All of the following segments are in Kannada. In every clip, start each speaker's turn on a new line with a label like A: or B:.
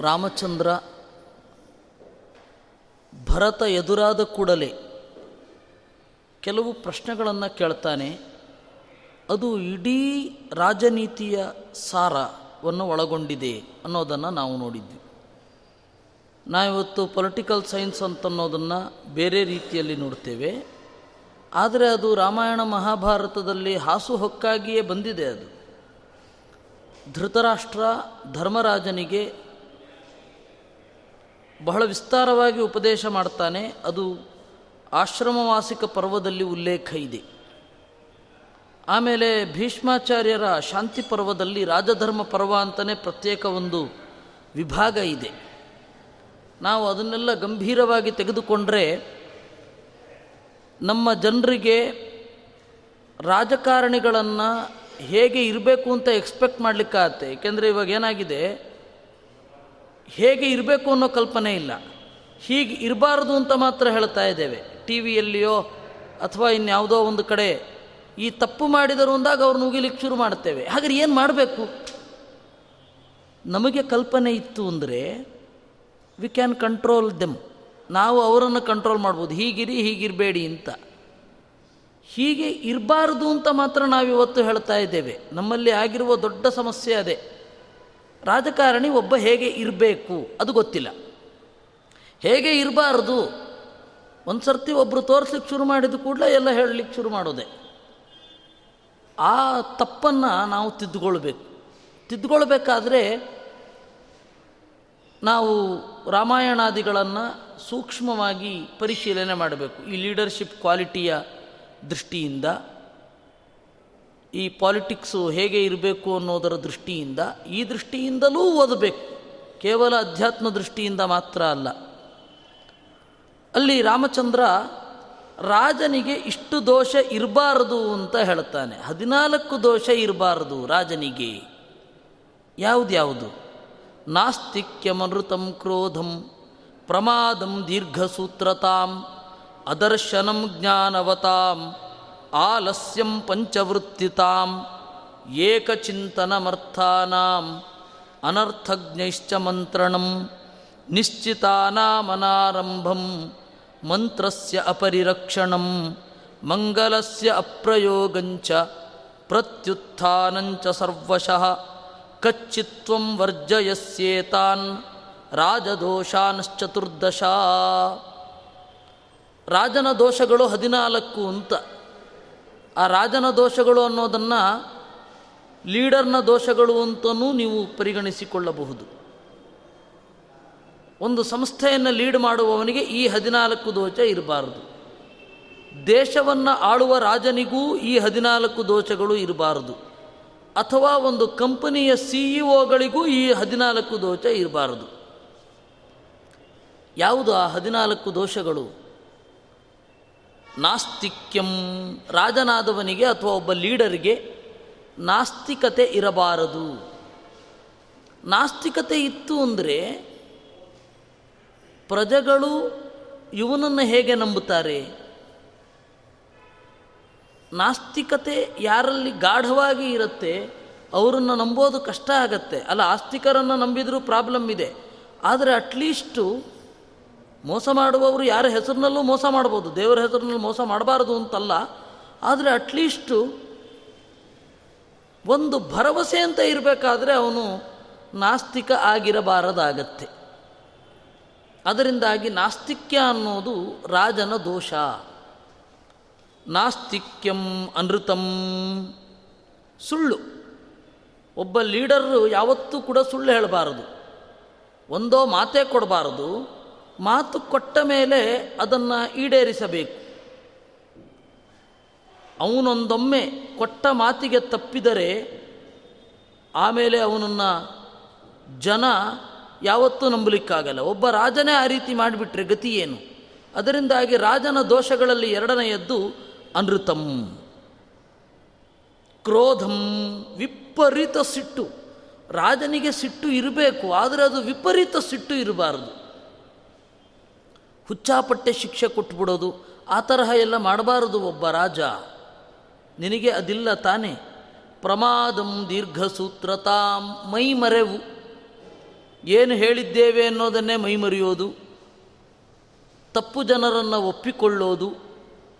A: ರಾಮಚಂದ್ರ ಭರತ ಎದುರಾದ ಕೂಡಲೇ ಕೆಲವು ಪ್ರಶ್ನೆಗಳನ್ನು ಕೇಳ್ತಾನೆ. ಅದು ಇಡೀ ರಾಜನೀತಿಯ ಸಾರವನ್ನು ಒಳಗೊಂಡಿದೆ ಅನ್ನೋದನ್ನು ನಾವು ನೋಡಿದ್ವಿ. ನಾವಿವತ್ತು ಪೊಲಿಟಿಕಲ್ ಸೈನ್ಸ್ ಅಂತನ್ನೋದನ್ನು ಬೇರೆ ರೀತಿಯಲ್ಲಿ ನೋಡ್ತೇವೆ. ಆದರೆ ಅದು ರಾಮಾಯಣ ಮಹಾಭಾರತದಲ್ಲಿ ಹಾಸುಹೊಕ್ಕಾಗಿಯೇ ಬಂದಿದೆ ಅದು. ಧೃತರಾಷ್ಟ್ರ ಧರ್ಮರಾಜನಿಗೆ ಬಹಳ ವಿಸ್ತಾರವಾಗಿ ಉಪದೇಶ ಮಾಡ್ತಾನೆ. ಅದು ಆಶ್ರಮವಾಸಿಕ ಪರ್ವದಲ್ಲಿ ಉಲ್ಲೇಖ ಇದೆ. ಆಮೇಲೆ ಭೀಷ್ಮಾಚಾರ್ಯರ ಶಾಂತಿ ಪರ್ವದಲ್ಲಿ ರಾಜಧರ್ಮ ಪರ್ವ ಅಂತಲೇ ಪ್ರತ್ಯೇಕ ಒಂದು ವಿಭಾಗ ಇದೆ. ನಾವು ಅದನ್ನೆಲ್ಲ ಗಂಭೀರವಾಗಿ ತೆಗೆದುಕೊಂಡ್ರೆ ನಮ್ಮ ಜನರಿಗೆ ರಾಜಕಾರಣಿಗಳನ್ನು ಹೇಗೆ ಇರಬೇಕು ಅಂತ ಎಕ್ಸ್ಪೆಕ್ಟ್ ಮಾಡಲಿಕ್ಕಾಗತ್ತೆ. ಏಕೆಂದರೆ ಇವಾಗ ಏನಾಗಿದೆ? ಹೇಗೆ ಇರಬೇಕು ಅನ್ನೋ ಕಲ್ಪನೆ ಇಲ್ಲ. ಹೀಗೆ ಇರಬಾರ್ದು ಅಂತ ಮಾತ್ರ ಹೇಳ್ತಾ ಇದ್ದೇವೆ. ಟಿ ವಿಯಲ್ಲಿಯೋ ಅಥವಾ ಇನ್ಯಾವುದೋ ಒಂದು ಕಡೆ ಈ ತಪ್ಪು ಮಾಡಿದರು ಅಂದಾಗ ಅವ್ರು ನುಗಿಲಿಕ್ಕೆ ಶುರು ಮಾಡ್ತೇವೆ ಹಾಗಾದ್ರೆ ಏನು ಮಾಡಬೇಕು? ನಮಗೆ ಕಲ್ಪನೆ ಇತ್ತು ಅಂದರೆ ವಿ ಕ್ಯಾನ್ ಕಂಟ್ರೋಲ್ ದೆಮ್ ನಾವು ಅವರನ್ನು ಕಂಟ್ರೋಲ್ ಮಾಡ್ಬೋದು. ಹೀಗಿರಿ, ಹೀಗಿರಬೇಡಿ ಅಂತ. ಹೀಗೆ ಇರಬಾರ್ದು ಅಂತ ಮಾತ್ರ ನಾವಿವತ್ತು ಹೇಳ್ತಾ ಇದ್ದೇವೆ. ನಮ್ಮಲ್ಲಿ ಆಗಿರುವ ದೊಡ್ಡ ಸಮಸ್ಯೆ ಅದೇ. ರಾಜಕಾರಣಿ ಒಬ್ಬ ಹೇಗೆ ಇರಬೇಕು ಅದು ಗೊತ್ತಿಲ್ಲ. ಹೇಗೆ ಇರಬಾರ್ದು? ಒಂದು ಸರ್ತಿ ಒಬ್ಬರು ತೋರಿಸ್ಲಿಕ್ಕೆ ಶುರು ಮಾಡಿದ ಕೂಡಲೇ ಎಲ್ಲ ಹೇಳಲಿಕ್ಕೆ ಶುರು ಮಾಡೋದೆ. ಆ ತಪ್ಪನ್ನು ನಾವು ತಿದ್ದುಕೊಳ್ಬೇಕು. ತಿದ್ದುಕೊಳ್ಬೇಕಾದ್ರೆ ನಾವು ರಾಮಾಯಣಾದಿಗಳನ್ನು ಸೂಕ್ಷ್ಮವಾಗಿ ಪರಿಶೀಲನೆ ಮಾಡಬೇಕು. ಈ ಲೀಡರ್ಶಿಪ್ ಕ್ವಾಲಿಟಿಯ ದೃಷ್ಟಿಯಿಂದ ಈ ಪಾಲಿಟಿಕ್ಸು ಹೇಗೆ ಇರಬೇಕು ಅನ್ನೋದರ ದೃಷ್ಟಿಯಿಂದ, ಈ ದೃಷ್ಟಿಯಿಂದಲೂ ಓದಬೇಕು. ಕೇವಲ ಅಧ್ಯಾತ್ಮ ದೃಷ್ಟಿಯಿಂದ ಮಾತ್ರ ಅಲ್ಲ. ಅಲ್ಲಿ ರಾಮಚಂದ್ರ ರಾಜನಿಗೆ ಇಷ್ಟು ದೋಷ ಇರಬಾರದು ಅಂತ ಹೇಳ್ತಾನೆ. ಹದಿನಾಲ್ಕು ದೋಷ ಇರಬಾರದು ರಾಜನಿಗೆ. ಯಾವುದ್ಯಾವುದು? ನಾಸ್ತಿಕ್ಯಮನೃತಂ ಕ್ರೋಧಂ, ಪ್ರಮಾದಂ ದೀರ್ಘಸೂತ್ರತಾಂ, ಅದರ್ಶನಂ ಜ್ಞಾನವತಾಂ ಆಲಸ್ಯಂ ಪಂಚವೃತ್ತಿತಾಂ ಏಕಚಿಂತನಮರ್ಥಾನಾಂ ಅನರ್ಥಜ್ಞೈಶ್ಚ ಮಂತ್ರಣಂ ನಿಶ್ಚಿತಾನಾಮನಾರಂಭಂ ಮಂತ್ರಸ್ಯ ಅಪರಿರಕ್ಷಣಂ ಮಂಗಲಸ್ಯ ಅಪ್ರಯೋಗಂಚ ಪ್ರತ್ಯುತ್ಥಾನಂಚ ಸರ್ವಶಃ ಕಚ್ಚಿತ್ವಂ ವರ್ಜಯಸ್ಯೇತಾನ್ ರಾಜದೋಷಾನಶ್ಚತುರ್ದಶ ರಾಜನ ದೋಷಗಳು ಹದಿನಾಲ್ಕು ಅಂತ. ಆ ರಾಜನ ದೋಷಗಳು ಅನ್ನೋದನ್ನು ಲೀಡರ್ನ ದೋಷಗಳು ಅಂತಲೂ ನೀವು ಪರಿಗಣಿಸಿಕೊಳ್ಳಬಹುದು. ಒಂದು ಸಂಸ್ಥೆಯನ್ನು ಲೀಡ್ ಮಾಡುವವನಿಗೆ ಈ ಹದಿನಾಲ್ಕು ದೋಷ ಇರಬಾರದು. ದೇಶವನ್ನು ಆಳುವ ರಾಜನಿಗೂ ಈ ಹದಿನಾಲ್ಕು ದೋಷಗಳು ಇರಬಾರದು. ಅಥವಾ ಒಂದು ಕಂಪನಿಯ ಸಿಇಒಗಳಿಗೂ ಈ ಹದಿನಾಲ್ಕು ದೋಷ ಇರಬಾರದು. ಯಾವುದು ಆ ಹದಿನಾಲ್ಕು ದೋಷಗಳು? ನಾಸ್ತಿಕ್ಯಂ ರಾಜನಾದವನಿಗೆ ಅಥವಾ ಒಬ್ಬ ಲೀಡರ್ಗೆ ನಾಸ್ತಿಕತೆ ಇರಬಾರದು. ನಾಸ್ತಿಕತೆ ಇತ್ತು ಅಂದರೆ ಪ್ರಜೆಗಳು ಇವನನ್ನು ಹೇಗೆ ನಂಬುತ್ತಾರೆ? ನಾಸ್ತಿಕತೆ ಯಾರಲ್ಲಿ ಗಾಢವಾಗಿ ಇರುತ್ತೆ, ಅವರನ್ನು ನಂಬೋದು ಕಷ್ಟ ಆಗತ್ತೆ. ಅಲ್ಲ, ಆಸ್ತಿಕರನ್ನು ನಂಬಿದರೂ ಪ್ರಾಬ್ಲಮ್ ಇದೆ. ಆದರೆ ಅಟ್ಲೀಸ್ಟು ಮೋಸ ಮಾಡುವವರು ಯಾರ ಹೆಸರಿನಲ್ಲೂ ಮೋಸ ಮಾಡ್ಬೋದು ದೇವರ ಹೆಸರಿನಲ್ಲಿ ಮೋಸ ಮಾಡಬಾರದು ಅಂತಲ್ಲ. ಆದರೆ ಅಟ್ಲೀಸ್ಟು ಒಂದು ಭರವಸೆ ಅಂತ ಇರಬೇಕಾದ್ರೆ ಅವನು ನಾಸ್ತಿಕ ಆಗಿರಬಾರದಾಗತ್ತೆ. ಅದರಿಂದಾಗಿ ನಾಸ್ತಿಕ್ಯ ಅನ್ನೋದು ರಾಜನ ದೋಷ. ನಾಸ್ತಿಕ್ಯಂ ಅನೃತಂ. ಸುಳ್ಳು. ಒಬ್ಬ ಲೀಡರು ಯಾವತ್ತೂ ಕೂಡ ಸುಳ್ಳು ಹೇಳಬಾರದು. ಒಂದೋ ಮಾತೇ ಕೊಡಬಾರದು. ಮಾತು ಕೊಟ್ಟ ಮೇಲೆ ಅದನ್ನು ಈಡೇರಿಸಬೇಕು. ಅವನೊಂದೊಮ್ಮೆ ಕೊಟ್ಟ ಮಾತಿಗೆ ತಪ್ಪಿದರೆ ಆಮೇಲೆ ಅವನನ್ನು ಜನ ಯಾವತ್ತೂ ನಂಬಲಿಕ್ಕಾಗಲ್ಲ. ಒಬ್ಬ ರಾಜನೇ ಆ ರೀತಿ ಮಾಡಿಬಿಟ್ರೆ ಗತಿ ಏನು? ಅದರಿಂದಾಗಿ ರಾಜನ ದೋಷಗಳಲ್ಲಿ ಎರಡನೆಯದ್ದು ಅನೃತಂ. ಕ್ರೋಧಂ ವಿಪರೀತ ಸಿಟ್ಟು. ರಾಜನಿಗೆ ಸಿಟ್ಟು ಇರಬೇಕು, ಆದರೆ ಅದು ವಿಪರೀತ ಸಿಟ್ಟು ಇರಬಾರದು. ಹುಚ್ಚಾಪಟ್ಟೆ ಶಿಕ್ಷೆ ಕೊಟ್ಬಿಡೋದು, ಆ ತರಹ ಎಲ್ಲ ಮಾಡಬಾರದು ಒಬ್ಬ ರಾಜ. ನಿನಗೆ ಅದಿಲ್ಲ ತಾನೇ. ಪ್ರಮಾದಂ ದೀರ್ಘಸೂತ್ರತಾಂ ಮೈ ಮರೆವು ಏನು ಹೇಳಿದ್ದೇವೆ ಅನ್ನೋದನ್ನೇ ಮೈಮರೆಯೋದು, ತಪ್ಪು ಜನರನ್ನು ಒಪ್ಪಿಕೊಳ್ಳೋದು,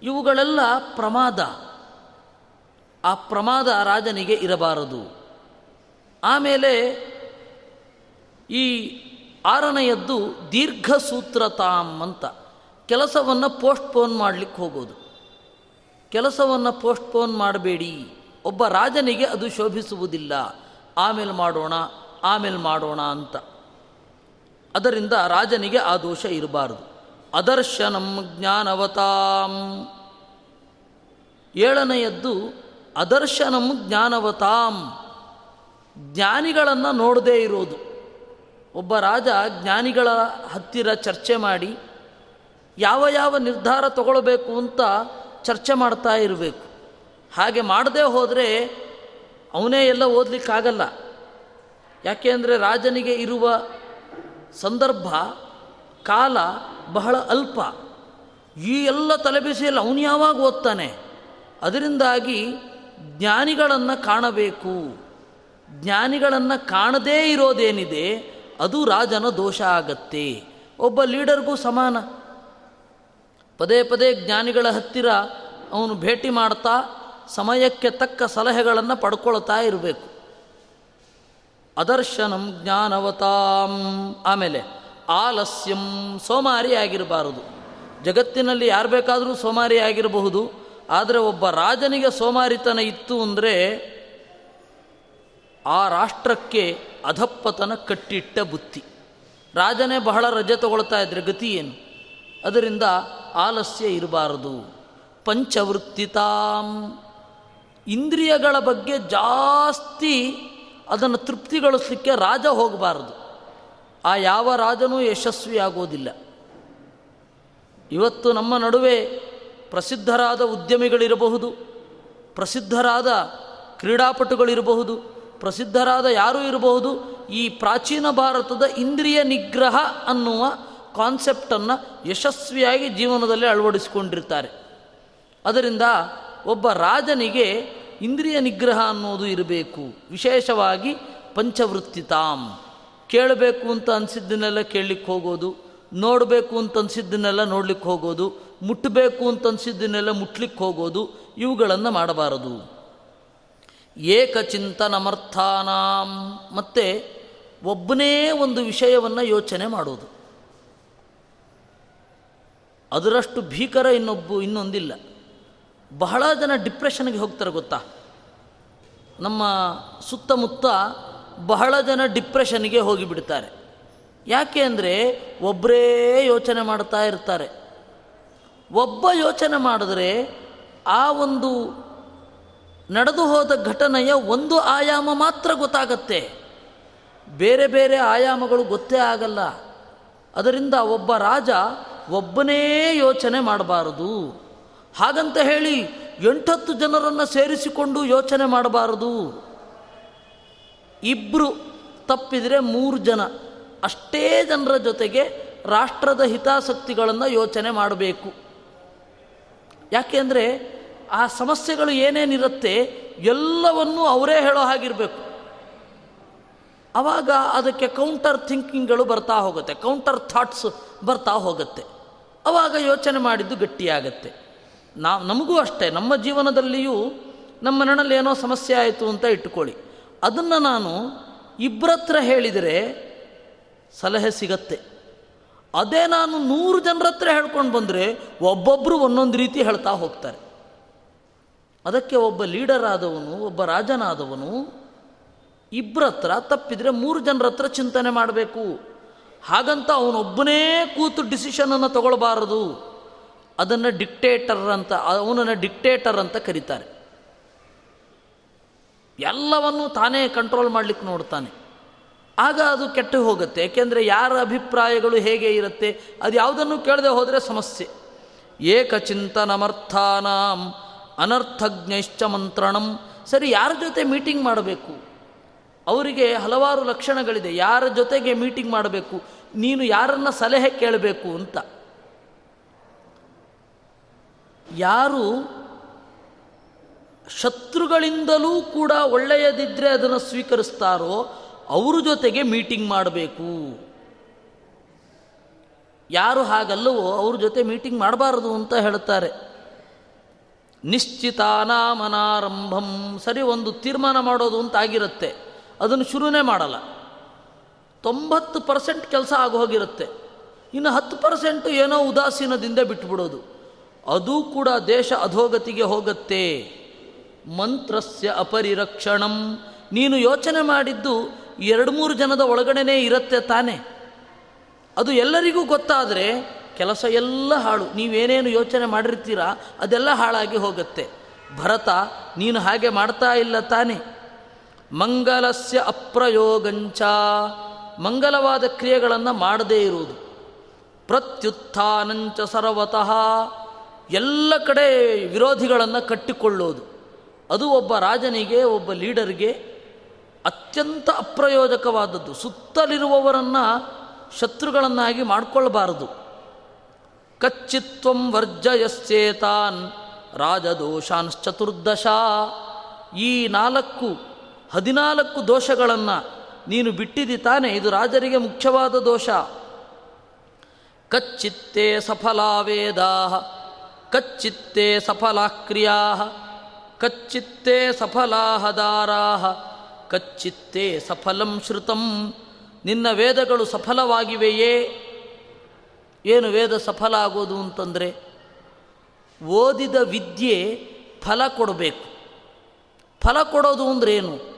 A: ಇವುಗಳೆಲ್ಲ ಪ್ರಮಾದ. ಆ ಪ್ರಮಾದ ರಾಜನಿಗೆ ಇರಬಾರದು. ಆಮೇಲೆ ಈ ಆರನೆಯದ್ದು ದೀರ್ಘಸೂತ್ರತಾಂ ಅಂತ. ಕೆಲಸವನ್ನು ಪೋಸ್ಟ್ಪೋನ್ ಮಾಡಲಿಕ್ಕೆ ಹೋಗೋದು. ಕೆಲಸವನ್ನು ಪೋಸ್ಟ್ಪೋನ್ ಮಾಡಬೇಡಿ. ಒಬ್ಬ ರಾಜನಿಗೆ ಅದು ಶೋಭಿಸುವುದಿಲ್ಲ. ಆಮೇಲೆ ಮಾಡೋಣ ಆಮೇಲೆ ಮಾಡೋಣ ಅಂತ. ಅದರಿಂದ ರಾಜನಿಗೆ ಆ ದೋಷ ಇರಬಾರದು. ಅದರ್ಶನಂ ಜ್ಞಾನವತಾಂ. ಏಳನೆಯದ್ದು ಅದರ್ಶನಂ ಜ್ಞಾನವತಾಂ. ಜ್ಞಾನಿಗಳನ್ನು ನೋಡದೇ ಇರೋದು. ಒಬ್ಬ ರಾಜ ಜ್ಞಾನಿಗಳ ಹತ್ತಿರ ಚರ್ಚೆ ಮಾಡಿ ಯಾವ ಯಾವ ನಿರ್ಧಾರ ತಗೊಳ್ಬೇಕು ಅಂತ ಚರ್ಚೆ ಮಾಡ್ತಾ ಇರಬೇಕು. ಹಾಗೆ ಮಾಡದೇ ಹೋದರೆ ಅವನೇ ಎಲ್ಲ ಓದಲಿಕ್ಕಾಗಲ್ಲ. ಯಾಕೆ ಅಂದರೆ ರಾಜನಿಗೆ ಇರುವ ಸಂದರ್ಭ, ಕಾಲ ಬಹಳ ಅಲ್ಪ. ಈ ಎಲ್ಲ ತಲೆಬಿಸಿಯಲ್ಲಿ ಅವನು ಯಾವಾಗ ಓದ್ತಾನೆ? ಅದರಿಂದಾಗಿ ಜ್ಞಾನಿಗಳನ್ನು ಕಾಣಬೇಕು. ಜ್ಞಾನಿಗಳನ್ನು ಕಾಣದೇ ಇರೋದೇನಿದೆ? ಅದು ರಾಜನ ದೋಷ ಆಗತ್ತೆ. ಒಬ್ಬ ಲೀಡರ್ಗೂ ಸಮಾನ. ಪದೇ ಪದೇ ಜ್ಞಾನಿಗಳ ಹತ್ತಿರ ಅವನು ಭೇಟಿ ಮಾಡ್ತಾ ಸಮಯಕ್ಕೆ ತಕ್ಕ ಸಲಹೆಗಳನ್ನು ಪಡ್ಕೊಳ್ತಾ ಇರಬೇಕು. ಅದರ್ಶನಂ ಜ್ಞಾನವತಾಂ. ಆಮೇಲೆ ಆಲಸ್ಯಂ ಸೋಮಾರಿ ಆಗಿರಬಾರದು. ಜಗತ್ತಿನಲ್ಲಿ ಯಾರು ಬೇಕಾದರೂ ಸೋಮಾರಿ ಆಗಿರಬಹುದು. ಆದರೆ ಒಬ್ಬ ರಾಜನಿಗೆ ಸೋಮಾರಿತನ ಇತ್ತು ಅಂದರೆ ಆ ರಾಷ್ಟ್ರಕ್ಕೆ ಅಧಪ್ಪತನ ಕಟ್ಟಿಟ್ಟ ಬುತ್ತಿ. ರಾಜನೇ ಬಹಳ ರಜೆ ತಗೊಳ್ತಾ ಇದ್ರೆ ಗತಿ ಏನು? ಅದರಿಂದ ಆಲಸ್ಯ ಇರಬಾರದು. ಪಂಚವೃತ್ತಿತಾಂ. ಇಂದ್ರಿಯಗಳ ಬಗ್ಗೆ ಜಾಸ್ತಿ ಅದನ್ನು ತೃಪ್ತಿಗೊಳಿಸಲಿಕ್ಕೆ ರಾಜ ಹೋಗಬಾರದು. ಆ ಯಾವ ರಾಜನೂ ಯಶಸ್ವಿಯಾಗೋದಿಲ್ಲ. ಇವತ್ತು ನಮ್ಮ ನಡುವೆ ಪ್ರಸಿದ್ಧರಾದ ಉದ್ಯಮಿಗಳಿರಬಹುದು, ಪ್ರಸಿದ್ಧರಾದ ಕ್ರೀಡಾಪಟುಗಳಿರಬಹುದು ಪ್ರಸಿದ್ಧರಾದ ಯಾರೂ ಇರಬಹುದು? ಈ ಪ್ರಾಚೀನ ಭಾರತದ ಇಂದ್ರಿಯ ನಿಗ್ರಹ ಅನ್ನುವ ಕಾನ್ಸೆಪ್ಟನ್ನು ಯಶಸ್ವಿಯಾಗಿ ಜೀವನದಲ್ಲಿ ಅಳವಡಿಸಿಕೊಂಡಿರ್ತಾರೆ. ಅದರಿಂದ ಒಬ್ಬ ರಾಜನಿಗೆ ಇಂದ್ರಿಯ ನಿಗ್ರಹ ಅನ್ನೋದು ಇರಬೇಕು. ವಿಶೇಷವಾಗಿ ಪಂಚವೃತ್ತಿತಾಮ್ ಕೇಳಬೇಕು ಅಂತ ಅನಿಸಿದ್ದನ್ನೆಲ್ಲ ಕೇಳಲಿಕ್ಕೆ ಹೋಗೋದು, ನೋಡಬೇಕು ಅಂತ ಅನಿಸಿದ್ದನ್ನೆಲ್ಲ ನೋಡ್ಲಿಕ್ಕೆ ಹೋಗೋದು ಮುಟ್ಟಬೇಕು ಅಂತ ಅನಿಸಿದ್ದನ್ನೆಲ್ಲ ಮುಟ್ಲಿಕ್ಕೆ ಹೋಗೋದು, ಇವುಗಳನ್ನು ಮಾಡಬಾರದು. ಏಕಚಿಂತನಮರ್ಥಾನಾಂ. ಮತ್ತು ಒಬ್ಬನೇ ಒಂದು ವಿಷಯವನ್ನು ಯೋಚನೆ ಮಾಡೋದು. ಅದರಷ್ಟು ಭೀಕರ ಇನ್ನೊಬ್ಬ, ಇನ್ನೊಂದಿಲ್ಲ. ಬಹಳ ಜನ ಡಿಪ್ರೆಷನ್ಗೆ ಹೋಗ್ತಾರೆ ಗೊತ್ತಾ? ನಮ್ಮ ಸುತ್ತಮುತ್ತ ಬಹಳ ಜನ ಡಿಪ್ರೆಷನ್ಗೆ ಹೋಗಿಬಿಡ್ತಾರೆ. ಯಾಕೆ ಅಂದರೆ ಒಬ್ಬರೇ ಯೋಚನೆ ಮಾಡ್ತಾ ಇರ್ತಾರೆ. ಒಬ್ಬ ಯೋಚನೆ ಮಾಡಿದ್ರೆ ಆ ಒಂದು ನಡೆದು ಹೋದ ಘಟನೆಯ ಒಂದು ಆಯಾಮ ಮಾತ್ರ ಗೊತ್ತಾಗತ್ತೆ. ಬೇರೆ ಬೇರೆ ಆಯಾಮಗಳು ಗೊತ್ತೇ ಆಗಲ್ಲ. ಅದರಿಂದ ಒಬ್ಬ ರಾಜ ಒಬ್ಬನೇ ಯೋಚನೆ ಮಾಡಬಾರದು. ಹಾಗಂತ ಹೇಳಿ ಎಂಟತ್ತು ಜನರನ್ನು ಸೇರಿಸಿಕೊಂಡು ಯೋಚನೆ ಮಾಡಬಾರದು. ಇಬ್ಬರು ತಪ್ಪಿದರೆ ಮೂರು ಜನ. ಅಷ್ಟೇ ಜನರ ಜೊತೆಗೆ ರಾಷ್ಟ್ರದ ಹಿತಾಸಕ್ತಿಗಳನ್ನು ಯೋಚನೆ ಮಾಡಬೇಕು. ಯಾಕೆಂದರೆ ಆ ಸಮಸ್ಯೆಗಳು ಏನೇನಿರುತ್ತೆ ಎಲ್ಲವನ್ನೂ ಅವರೇ ಹೇಳೋ ಹಾಗಿರಬೇಕು. ಆವಾಗ ಅದಕ್ಕೆ ಕೌಂಟರ್ ಥಿಂಕಿಂಗ್ಗಳು ಬರ್ತಾ ಹೋಗುತ್ತೆ. ಕೌಂಟರ್ ಥಾಟ್ಸ್ ಬರ್ತಾ ಹೋಗುತ್ತೆ. ಆವಾಗ ಯೋಚನೆ ಮಾಡಿದ್ದು ಗಟ್ಟಿಯಾಗತ್ತೆ. ನಾವು ನಮಗೂ ಅಷ್ಟೇ. ನಮ್ಮ ಜೀವನದಲ್ಲಿಯೂ ನಮ್ಮ ಮನೆಯಲ್ಲಿ ಏನೋ ಸಮಸ್ಯೆ ಆಯಿತು ಅಂತ ಇಟ್ಟುಕೊಳ್ಳಿ. ಅದನ್ನು ನಾನು ಇಬ್ಬರತ್ರ ಹೇಳಿದರೆ ಸಲಹೆ ಸಿಗತ್ತೆ. ಅದೇ ನಾನು ನೂರು ಜನರ ಹತ್ರ ಹೇಳ್ಕೊಂಡು ಬಂದರೆ ಒಬ್ಬೊಬ್ಬರು ಒಂದೊಂದು ರೀತಿ ಹೇಳ್ತಾ ಹೋಗ್ತಾರೆ. ಅದಕ್ಕೆ ಒಬ್ಬ ಲೀಡರ್ ಆದವನು, ಒಬ್ಬ ರಾಜನಾದವನು ಇಬ್ಬರ ಹತ್ರ ತಪ್ಪಿದರೆ ಮೂರು ಜನರ ಹತ್ರ ಚಿಂತನೆ ಮಾಡಬೇಕು. ಹಾಗಂತ ಅವನೊಬ್ಬನೇ ಕೂತು ಡಿಸಿಷನನ್ನು ತಗೊಳ್ಬಾರದು. ಅದನ್ನು ಡಿಕ್ಟೇಟರ್ ಅಂತ, ಅವನನ್ನು ಡಿಕ್ಟೇಟರ್ ಅಂತ ಕರೀತಾರೆ. ಎಲ್ಲವನ್ನೂ ತಾನೇ ಕಂಟ್ರೋಲ್ ಮಾಡಲಿಕ್ಕೆ ನೋಡ್ತಾನೆ. ಆಗ ಅದು ಕೆಟ್ಟು ಹೋಗುತ್ತೆ. ಏಕೆಂದರೆ ಯಾರ ಅಭಿಪ್ರಾಯಗಳು ಹೇಗೆ ಇರುತ್ತೆ ಅದು ಯಾವುದನ್ನು ಕೇಳದೆ ಹೋದರೆ ಸಮಸ್ಯೆ. ಏಕಚಿಂತನಮರ್ಥಾನಾಂ ಅನರ್ಥಜ್ಞೈಶ್ಚ ಮಂತ್ರಣಂ. ಸರಿ, ಯಾರ ಜೊತೆ ಮೀಟಿಂಗ್ ಮಾಡಬೇಕು? ಅವರಿಗೆ ಹಲವಾರು ಲಕ್ಷಣಗಳಿದೆ. ಯಾರ ಜೊತೆಗೆ ಮೀಟಿಂಗ್ ಮಾಡಬೇಕು? ನೀನು ಯಾರನ್ನ ಸಲಹೆ ಕೇಳಬೇಕು ಅಂತ. ಯಾರು ಶತ್ರುಗಳಿಂದಲೂ ಕೂಡ ಒಳ್ಳೆಯದಿದ್ದರೆ ಅದನ್ನು ಸ್ವೀಕರಿಸ್ತಾರೋ, ಅವ್ರ ಜೊತೆಗೆ ಮೀಟಿಂಗ್ ಮಾಡಬೇಕು. ಯಾರು ಹಾಗಲ್ಲವೋ ಅವ್ರ ಜೊತೆ ಮೀಟಿಂಗ್ ಮಾಡಬಾರದು ಅಂತ ಹೇಳ್ತಾರೆ ನಿಶ್ಚಿತಾನಾಮನಾರಂಭಂ ಸರಿ ಒಂದು ತೀರ್ಮಾನ ಮಾಡೋದು ಅಂತ ಆಗಿರುತ್ತೆ. ಅದನ್ನು ಶುರುನೇ ಮಾಡಲ್ಲ. ತೊಂಬತ್ತು ಪರ್ಸೆಂಟ್ ಕೆಲಸ ಆಗೋಗಿರುತ್ತೆ ಇನ್ನು ಹತ್ತು ಪರ್ಸೆಂಟು ಏನೋ ಉದಾಸೀನದಿಂದ ಬಿಟ್ಬಿಡೋದು. ಅದು ಕೂಡ ದೇಶ ಅಧೋಗತಿಗೆ ಹೋಗುತ್ತೆ. ಮಂತ್ರಸ್ಯ ಅಪರಿರಕ್ಷಣಂ. ನೀನು ಯೋಚನೆ ಮಾಡಿದ್ದು ಎರಡು ಮೂರು ಜನದ ಒಳಗಡೆನೇ ಇರುತ್ತೆ ತಾನೇ. ಅದು ಎಲ್ಲರಿಗೂ ಗೊತ್ತಾದರೆ ಕೆಲಸ ಎಲ್ಲ ಹಾಳು. ನೀವೇನೇನು ಯೋಚನೆ ಮಾಡಿರ್ತೀರಾ, ಅದೆಲ್ಲ ಹಾಳಾಗಿ ಹೋಗುತ್ತೆ. ಭರತ, ನೀನು ಹಾಗೆ ಮಾಡ್ತಾ ಇಲ್ಲ ತಾನೆ. ಮಂಗಲಸ್ಯ ಅಪ್ರಯೋಗಂಚ. ಮಂಗಲವಾದ ಕ್ರಿಯೆಗಳನ್ನು ಮಾಡದೇ ಇರುವುದು. ಪ್ರತ್ಯುತ್ಥಾನಂಚ ಸರ್ವತಃ. ಎಲ್ಲ ಕಡೆ ವಿರೋಧಿಗಳನ್ನು ಕಟ್ಟಿಕೊಳ್ಳೋದು. ಅದು ಒಬ್ಬ ರಾಜನಿಗೆ, ಒಬ್ಬ ಲೀಡರ್ಗೆ ಅತ್ಯಂತ ಅಪ್ರಯೋಜಕವಾದದ್ದು. ಸುತ್ತಲಿರುವವರನ್ನು ಶತ್ರುಗಳನ್ನಾಗಿ ಮಾಡಿಕೊಳ್ಳಬಾರದು ಕಚ್ಚಿತ್ವಂ ವರ್ಜಯಸ್ಸೇತಾನ್ ರಾಜದೋಷಾಂಶ್ಚತುರ್ದಶ. ಈ ನಾಲ್ಕು, ಹದಿನಾಲ್ಕು ದೋಷಗಳನ್ನು ನೀನು ಬಿಟ್ಟಿದಿ ತಾನೆ, ಇದು ರಾಜರಿಗೆ ಮುಖ್ಯವಾದ ದೋಷ. ಕಚ್ಚಿತ್ತೇ ಸಫಲಾ ವೇದಾ, ಕಚ್ಚಿತ್ತೇ ಸಫಲಾ ಕ್ರಿಯಾ, ಕಚ್ಚಿತ್ತೇ ಸಫಲಾಹದಾರಾ ಕಚ್ಚಿತ್ತೇ ಸಫಲಂ ಶ್ರುತಂ, ನಿನ್ನ ವೇದಗಳು ಸಫಲವಾಗಿವೆಯೇ? ಏನು ವೇದ ಸಫಲ ಆಗೋದು ಅಂತಂದರೆ ಓದಿದ ವಿದ್ಯೆ ಫಲ ಕೊಡಬೇಕು. ಫಲ ಕೊಡೋದು ಅಂದ್ರೆ ಏನು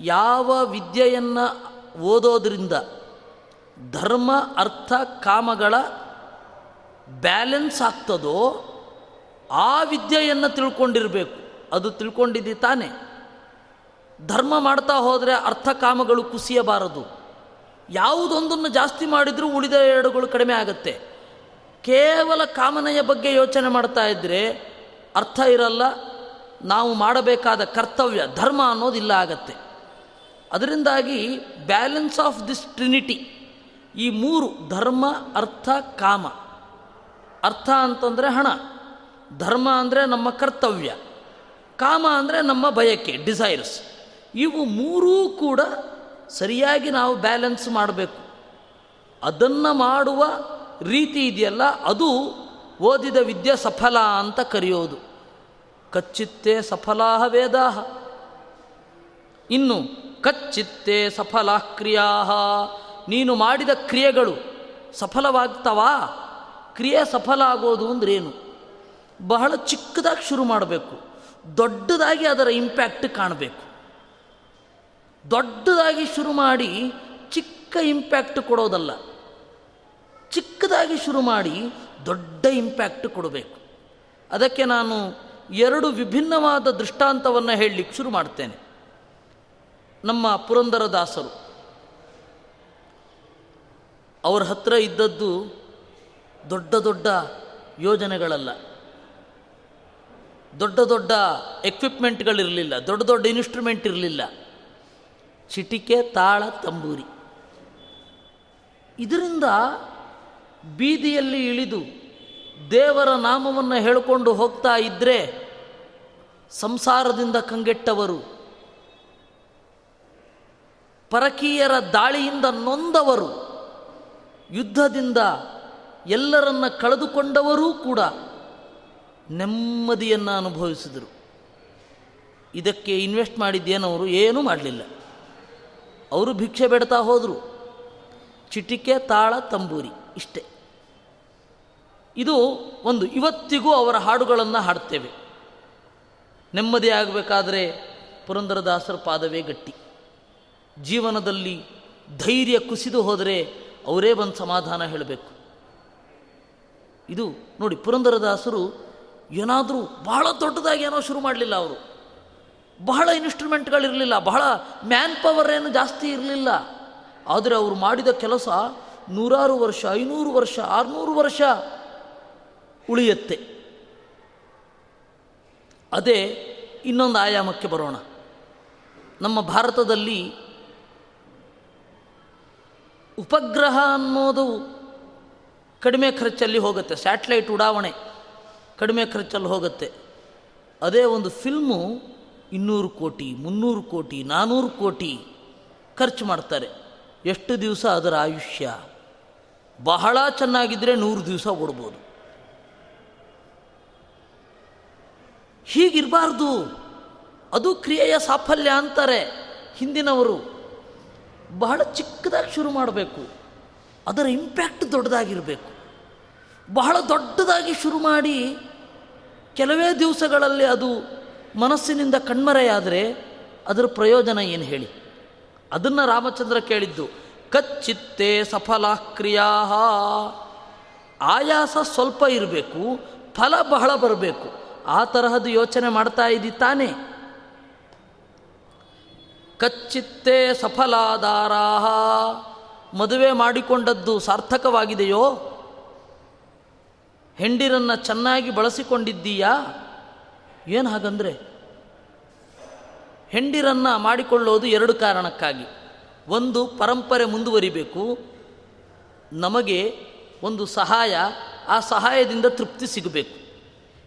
A: ಯಾವ ವಿದ್ಯೆಯನ್ನು ಓದೋದ್ರಿಂದ ಧರ್ಮ, ಅರ್ಥ, ಕಾಮಗಳ ಬ್ಯಾಲೆನ್ಸ್ ಆಗ್ತದೋ ಆ ವಿದ್ಯೆಯನ್ನು ತಿಳ್ಕೊಂಡಿರಬೇಕು. ಅದು ತಿಳ್ಕೊಂಡಿದ್ದಿ ತಾನೇ. ಧರ್ಮ ಮಾಡ್ತಾ ಹೋದರೆ ಅರ್ಥ ಕಾಮಗಳು ಕುಸಿಯಬಾರದು. ಯಾವುದೊಂದನ್ನು ಜಾಸ್ತಿ ಮಾಡಿದರೂ ಉಳಿದ ಎರಡುಗಳು ಕಡಿಮೆ ಆಗುತ್ತೆ. ಕೇವಲ ಕಾಮನೆಯ ಬಗ್ಗೆ ಯೋಚನೆ ಮಾಡ್ತಾ ಇದ್ದರೆ ಅರ್ಥ ಇರಲ್ಲ. ನಾವು ಮಾಡಬೇಕಾದ ಕರ್ತವ್ಯ, ಧರ್ಮ ಅನ್ನೋದಿಲ್ಲ ಆಗತ್ತೆ. ಅದರಿಂದಾಗಿ ಬ್ಯಾಲೆನ್ಸ್ ಆಫ್ ದಿಸ್ ಟ್ರಿನಿಟಿ, ಈ ಮೂರು, ಧರ್ಮ, ಅರ್ಥ, ಕಾಮ. ಅರ್ಥ ಅಂತಂದರೆ ಹಣ, ಧರ್ಮ ಅಂದರೆ ನಮ್ಮ ಕರ್ತವ್ಯ, ಕಾಮ ಅಂದರೆ ನಮ್ಮ ಬಯಕೆ ಡಿಸೈರ್ಸ್ ಇವು ಮೂರೂ ಕೂಡ ಸರಿಯಾಗಿ ನಾವು ಬ್ಯಾಲೆನ್ಸ್ ಮಾಡಬೇಕು. ಅದನ್ನು ಮಾಡುವ ರೀತಿ ಇದೆಯಲ್ಲ, ಅದು ಓದಿದ ವಿದ್ಯೆ ಸಫಲ ಅಂತ ಕರೆಯೋದು. ಕಚ್ಚಿತ್ತೇ ಸಫಲಾಹ ವೇದಾಹ. ಇನ್ನು, ಕಚ್ಚಿತ್ತೇ ಸಫಲ ಕ್ರಿಯಾ ನೀನು ಮಾಡಿದ ಕ್ರಿಯೆಗಳು ಸಫಲವಾಗ್ತವಾ? ಕ್ರಿಯೆ ಸಫಲ ಆಗೋದು ಅಂದ್ರೇನು? ಬಹಳ ಚಿಕ್ಕದಾಗಿ ಶುರು ಮಾಡಬೇಕು. ದೊಡ್ಡದಾಗಿ ಅದರ ಇಂಪ್ಯಾಕ್ಟ್ ಕಾಣಬೇಕು. ದೊಡ್ಡದಾಗಿ ಶುರು ಮಾಡಿ ಚಿಕ್ಕ ಇಂಪ್ಯಾಕ್ಟ್ ಕೊಡೋದಲ್ಲ. ಚಿಕ್ಕದಾಗಿ ಶುರು ಮಾಡಿ ದೊಡ್ಡ ಇಂಪ್ಯಾಕ್ಟ್ ಕೊಡಬೇಕು. ಅದಕ್ಕೆ ನಾನು ಎರಡು ವಿಭಿನ್ನವಾದ ದೃಷ್ಟಾಂತವನ್ನು ಹೇಳಲಿಕ್ಕೆ ಶುರು ಮಾಡ್ತೇನೆ. ನಮ್ಮ ಪುರಂದರದಾಸರು ಅವರ ಹತ್ರ ಇದ್ದದ್ದು ದೊಡ್ಡ ದೊಡ್ಡ ಯೋಜನೆಗಳಲ್ಲ. ದೊಡ್ಡ ದೊಡ್ಡ ಎಕ್ವಿಪ್ಮೆಂಟ್ಗಳಿರಲಿಲ್ಲ ದೊಡ್ಡ ದೊಡ್ಡ ಇನ್ಸ್ಟ್ರೂಮೆಂಟ್ ಇರಲಿಲ್ಲ. ಚಿಟಿಕೆ, ತಾಳ, ತಂಬೂರಿ. ಇದರಿಂದ ಬೀದಿಯಲ್ಲಿ ಇಳಿದು ದೇವರ ನಾಮವನ್ನು ಹೇಳಿಕೊಂಡು ಹೋಗ್ತಾ ಇದ್ದರೆ ಸಂಸಾರದಿಂದ ಕಂಗೆಟ್ಟವರು, ಪರಕೀಯರ ದಾಳಿಯಿಂದ ನೊಂದವರು, ಯುದ್ಧದಿಂದ ಎಲ್ಲರನ್ನ ಕಳೆದುಕೊಂಡವರೂ ಕೂಡ ನೆಮ್ಮದಿಯನ್ನು ಅನುಭವಿಸಿದರು. ಇದಕ್ಕೆ ಇನ್ವೆಸ್ಟ್ ಮಾಡಿದ್ದೇನವರು ಏನೂ ಮಾಡಲಿಲ್ಲ. ಅವರು ಭಿಕ್ಷೆ ಬೇಡ್ತಾ ಹೋದರು. ಚಿಟಿಕೆ, ತಾಳ, ತಂಬೂರಿ ಇಷ್ಟೇ. ಇದು ಒಂದು ಇವತ್ತಿಗೂ ಅವರ ಹಾಡುಗಳನ್ನು ಹಾಡ್ತೇವೆ. ನೆಮ್ಮದಿ ಆಗಬೇಕಾದ್ರೆ ಪುರಂದರದಾಸರ ಪಾದವೇ ಗಟ್ಟಿ. ಜೀವನದಲ್ಲಿ ಧೈರ್ಯ ಕುಸಿದು ಹೋದರೆ ಅವರೇ ಬಂದು ಸಮಾಧಾನ ಹೇಳಬೇಕು. ಇದು ನೋಡಿ ಪುರಂದರದಾಸರು ಏನಾದರೂ ಬಹಳ ದೊಡ್ಡದಾಗಿ ಏನೋ ಶುರು ಮಾಡಲಿಲ್ಲ ಅವರು. ಬಹಳ ಇನ್ಸ್ಟ್ರೂಮೆಂಟ್ಗಳಿರಲಿಲ್ಲ, ಬಹಳ ಮ್ಯಾನ್ ಪವರ್ ಏನು ಜಾಸ್ತಿ ಇರಲಿಲ್ಲ. ಆದರೆ ಅವರು ಮಾಡಿದ ಕೆಲಸ ನೂರಾರು ವರ್ಷ, ಐನೂರು ವರ್ಷ, ಆರುನೂರು ವರ್ಷ ಉಳಿಯುತ್ತೆ. ಅದೇ ಇನ್ನೊಂದು ಆಯಾಮಕ್ಕೆ ಬರೋಣ. ನಮ್ಮ ಭಾರತದಲ್ಲಿ ಉಪಗ್ರಹ ಅನ್ನೋದು ಕಡಿಮೆ ಖರ್ಚಲ್ಲಿ ಹೋಗುತ್ತೆ. ಸ್ಯಾಟಲೈಟ್ ಉಡಾವಣೆ ಕಡಿಮೆ ಖರ್ಚಲ್ಲಿ ಹೋಗುತ್ತೆ. ಅದೇ ಒಂದು ಫಿಲ್ಮು ಇನ್ನೂರು ಕೋಟಿ, ಮುನ್ನೂರು ಕೋಟಿ ನಾನ್ನೂರು ಕೋಟಿ ಖರ್ಚು ಮಾಡ್ತಾರೆ. ಎಷ್ಟು ದಿವಸ ಅದರ ಆಯುಷ್ಯ? ಬಹಳ ಚೆನ್ನಾಗಿದ್ದರೆ ನೂರು ದಿವಸ ಓಡ್ಬೋದು. ಹೀಗಿರಬಾರ್ದು. ಅದು ಕ್ರಿಯೆಯ ಸಾಫಲ್ಯ ಅಂತಾರೆ ಹಿಂದಿನವರು. ಬಹಳ ಚಿಕ್ಕದಾಗಿ ಶುರು ಮಾಡಬೇಕು. ಅದರ ಇಂಪ್ಯಾಕ್ಟ್ ದೊಡ್ಡದಾಗಿರಬೇಕು. ಬಹಳ ದೊಡ್ಡದಾಗಿ ಶುರು ಮಾಡಿ ಕೆಲವೇ ದಿವಸಗಳಲ್ಲಿ ಅದು ಮನಸ್ಸಿನಿಂದ ಕಣ್ಮರೆಯಾದರೆ ಅದರ ಪ್ರಯೋಜನ ಏನು ಹೇಳಿ? ಅದನ್ನು ರಾಮಚಂದ್ರ ಕೇಳಿದ್ದು, ಕಚ್ಚಿತ್ತೆ ಸಫಲ ಕ್ರಿಯಾ ಆಯಾಸ ಸ್ವಲ್ಪ ಇರಬೇಕು, ಫಲ ಬಹಳ ಬರಬೇಕು. ಆ ತರಹದ ಯೋಚನೆ ಮಾಡ್ತಾ ಇದ್ದಿ ತಾನೇ. ಕಚ್ಚಿತ್ತೇ ಸಫಲಾದಾರಾಹ ಮದುವೆ ಮಾಡಿಕೊಂಡದ್ದು ಸಾರ್ಥಕವಾಗಿದೆಯೋ? ಹೆಂಡಿರನ್ನು ಚೆನ್ನಾಗಿ ಬಳಸಿಕೊಂಡಿದ್ದೀಯಾ? ಏನು ಹಾಗಂದರೆ ಹೆಂಡಿರನ್ನು ಮಾಡಿಕೊಳ್ಳೋದು ಎರಡು ಕಾರಣಕ್ಕಾಗಿ. ಒಂದು ಪರಂಪರೆ ಮುಂದುವರಿಬೇಕು, ನಮಗೆ ಒಂದು ಸಹಾಯ, ಆ ಸಹಾಯದಿಂದ ತೃಪ್ತಿ ಸಿಗಬೇಕು.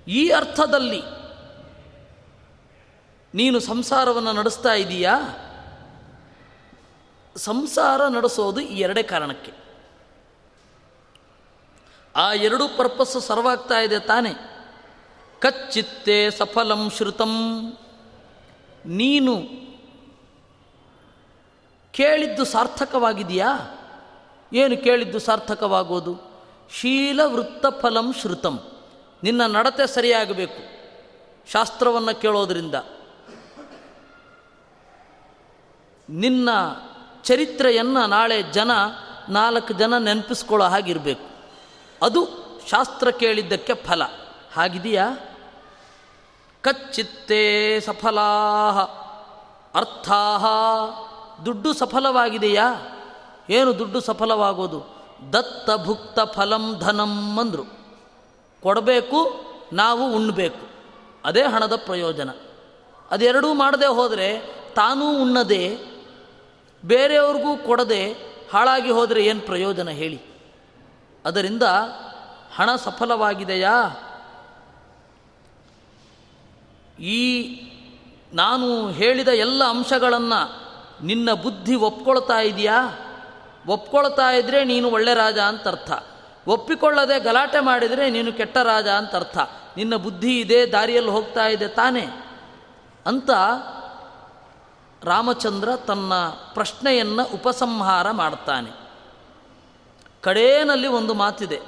A: ಈ ಅರ್ಥದಲ್ಲಿ ನೀನು ಸಂಸಾರವನ್ನು ನಡೆಸ್ತಾ ಇದೀಯಾ? ಸಂಸಾರ ನಡೆಸೋದು ಈ ಎರಡೇ ಕಾರಣಕ್ಕೆ. ಆ ಎರಡು ಪರ್ಪಸ್ಸು ಸರ್ವಾಗ್ತಾ ಇದೆ ತಾನೆ. ಕಚ್ಚಿತ್ತೆ ಸಫಲಂ ಶ್ರುತಂ. ನೀನು ಕೇಳಿದ್ದು ಸಾರ್ಥಕವಾಗಿದೆಯಾ? ಏನು ಕೇಳಿದ್ದು ಸಾರ್ಥಕವಾಗೋದು? ಶೀಲ ವೃತ್ತಫಲಂ ಶ್ರುತಂ. ನಿನ್ನ ನಡತೆ ಸರಿಯಾಗಬೇಕು. ಶಾಸ್ತ್ರವನ್ನು ಕೇಳೋದರಿಂದ. ನಿನ್ನ ಚರಿತ್ರೆಯನ್ನು ನಾಳೆ ಜನ ನಾಲ್ಕು ಜನ ನೆನಪಿಸ್ಕೊಳ್ಳೋ ಹಾಗಿರಬೇಕು. ಅದು ಶಾಸ್ತ್ರ ಕೇಳಿದ್ದಕ್ಕೆ ಫಲ. ಹಾಗಿದೆಯಾ? ಕಚ್ಚಿತ್ತೇ ಸಫಲಾ ಅರ್ಥಾ ದುಡ್ಡು ಸಫಲವಾಗಿದೆಯಾ? ಏನು ದುಡ್ಡು ಸಫಲವಾಗೋದು? ದತ್ತ ಭುಕ್ತ ಫಲಂ ಧನಂ ಅಂದರು. ಕೊಡಬೇಕು, ನಾವು ಉಣ್ಣಬೇಕು ಅದೇ ಹಣದ ಪ್ರಯೋಜನ. ಅದೆರಡೂ ಮಾಡದೆ ಹೋದರೆ ತಾನೂ ಉಣ್ಣದೆ, ಬೇರೆಯವ್ರಿಗೂ ಕೊಡದೆ ಹಾಳಾಗಿ ಹೋದರೆ ಏನು ಪ್ರಯೋಜನ ಹೇಳಿ? ಅದರಿಂದ ಹಣ ಸಫಲವಾಗಿದೆಯಾ? ಈ ನಾನು ಹೇಳಿದ ಎಲ್ಲ ಅಂಶಗಳನ್ನು ನಿನ್ನ ಬುದ್ಧಿ ಒಪ್ಕೊಳ್ತಾ ಇದೆಯಾ? ಒಪ್ಕೊಳ್ತಾ ಇದ್ದರೆ ನೀನು ಒಳ್ಳೆ ರಾಜ ಅಂತ ಅರ್ಥ. ಒಪ್ಪಿಕೊಳ್ಳದೆ ಗಲಾಟೆ ಮಾಡಿದರೆ ನೀನು ಕೆಟ್ಟ ರಾಜ ಅಂತ ಅರ್ಥ. ನಿನ್ನ ಬುದ್ಧಿ ಇದೆ, ದಾರಿಯಲ್ಲಿ ಹೋಗ್ತಾ ಇದೆ ತಾನೇ. ಅಂತ ರಾಮಚಂದ್ರ ತನ್ನ ಪ್ರಶ್ನೆಯನ್ನು ಉಪಸಂಹಾರ ಮಾಡ್ತಾನೆ. ಕಡೇನಲ್ಲಿ ಒಂದು ಮಾತಿದೆ.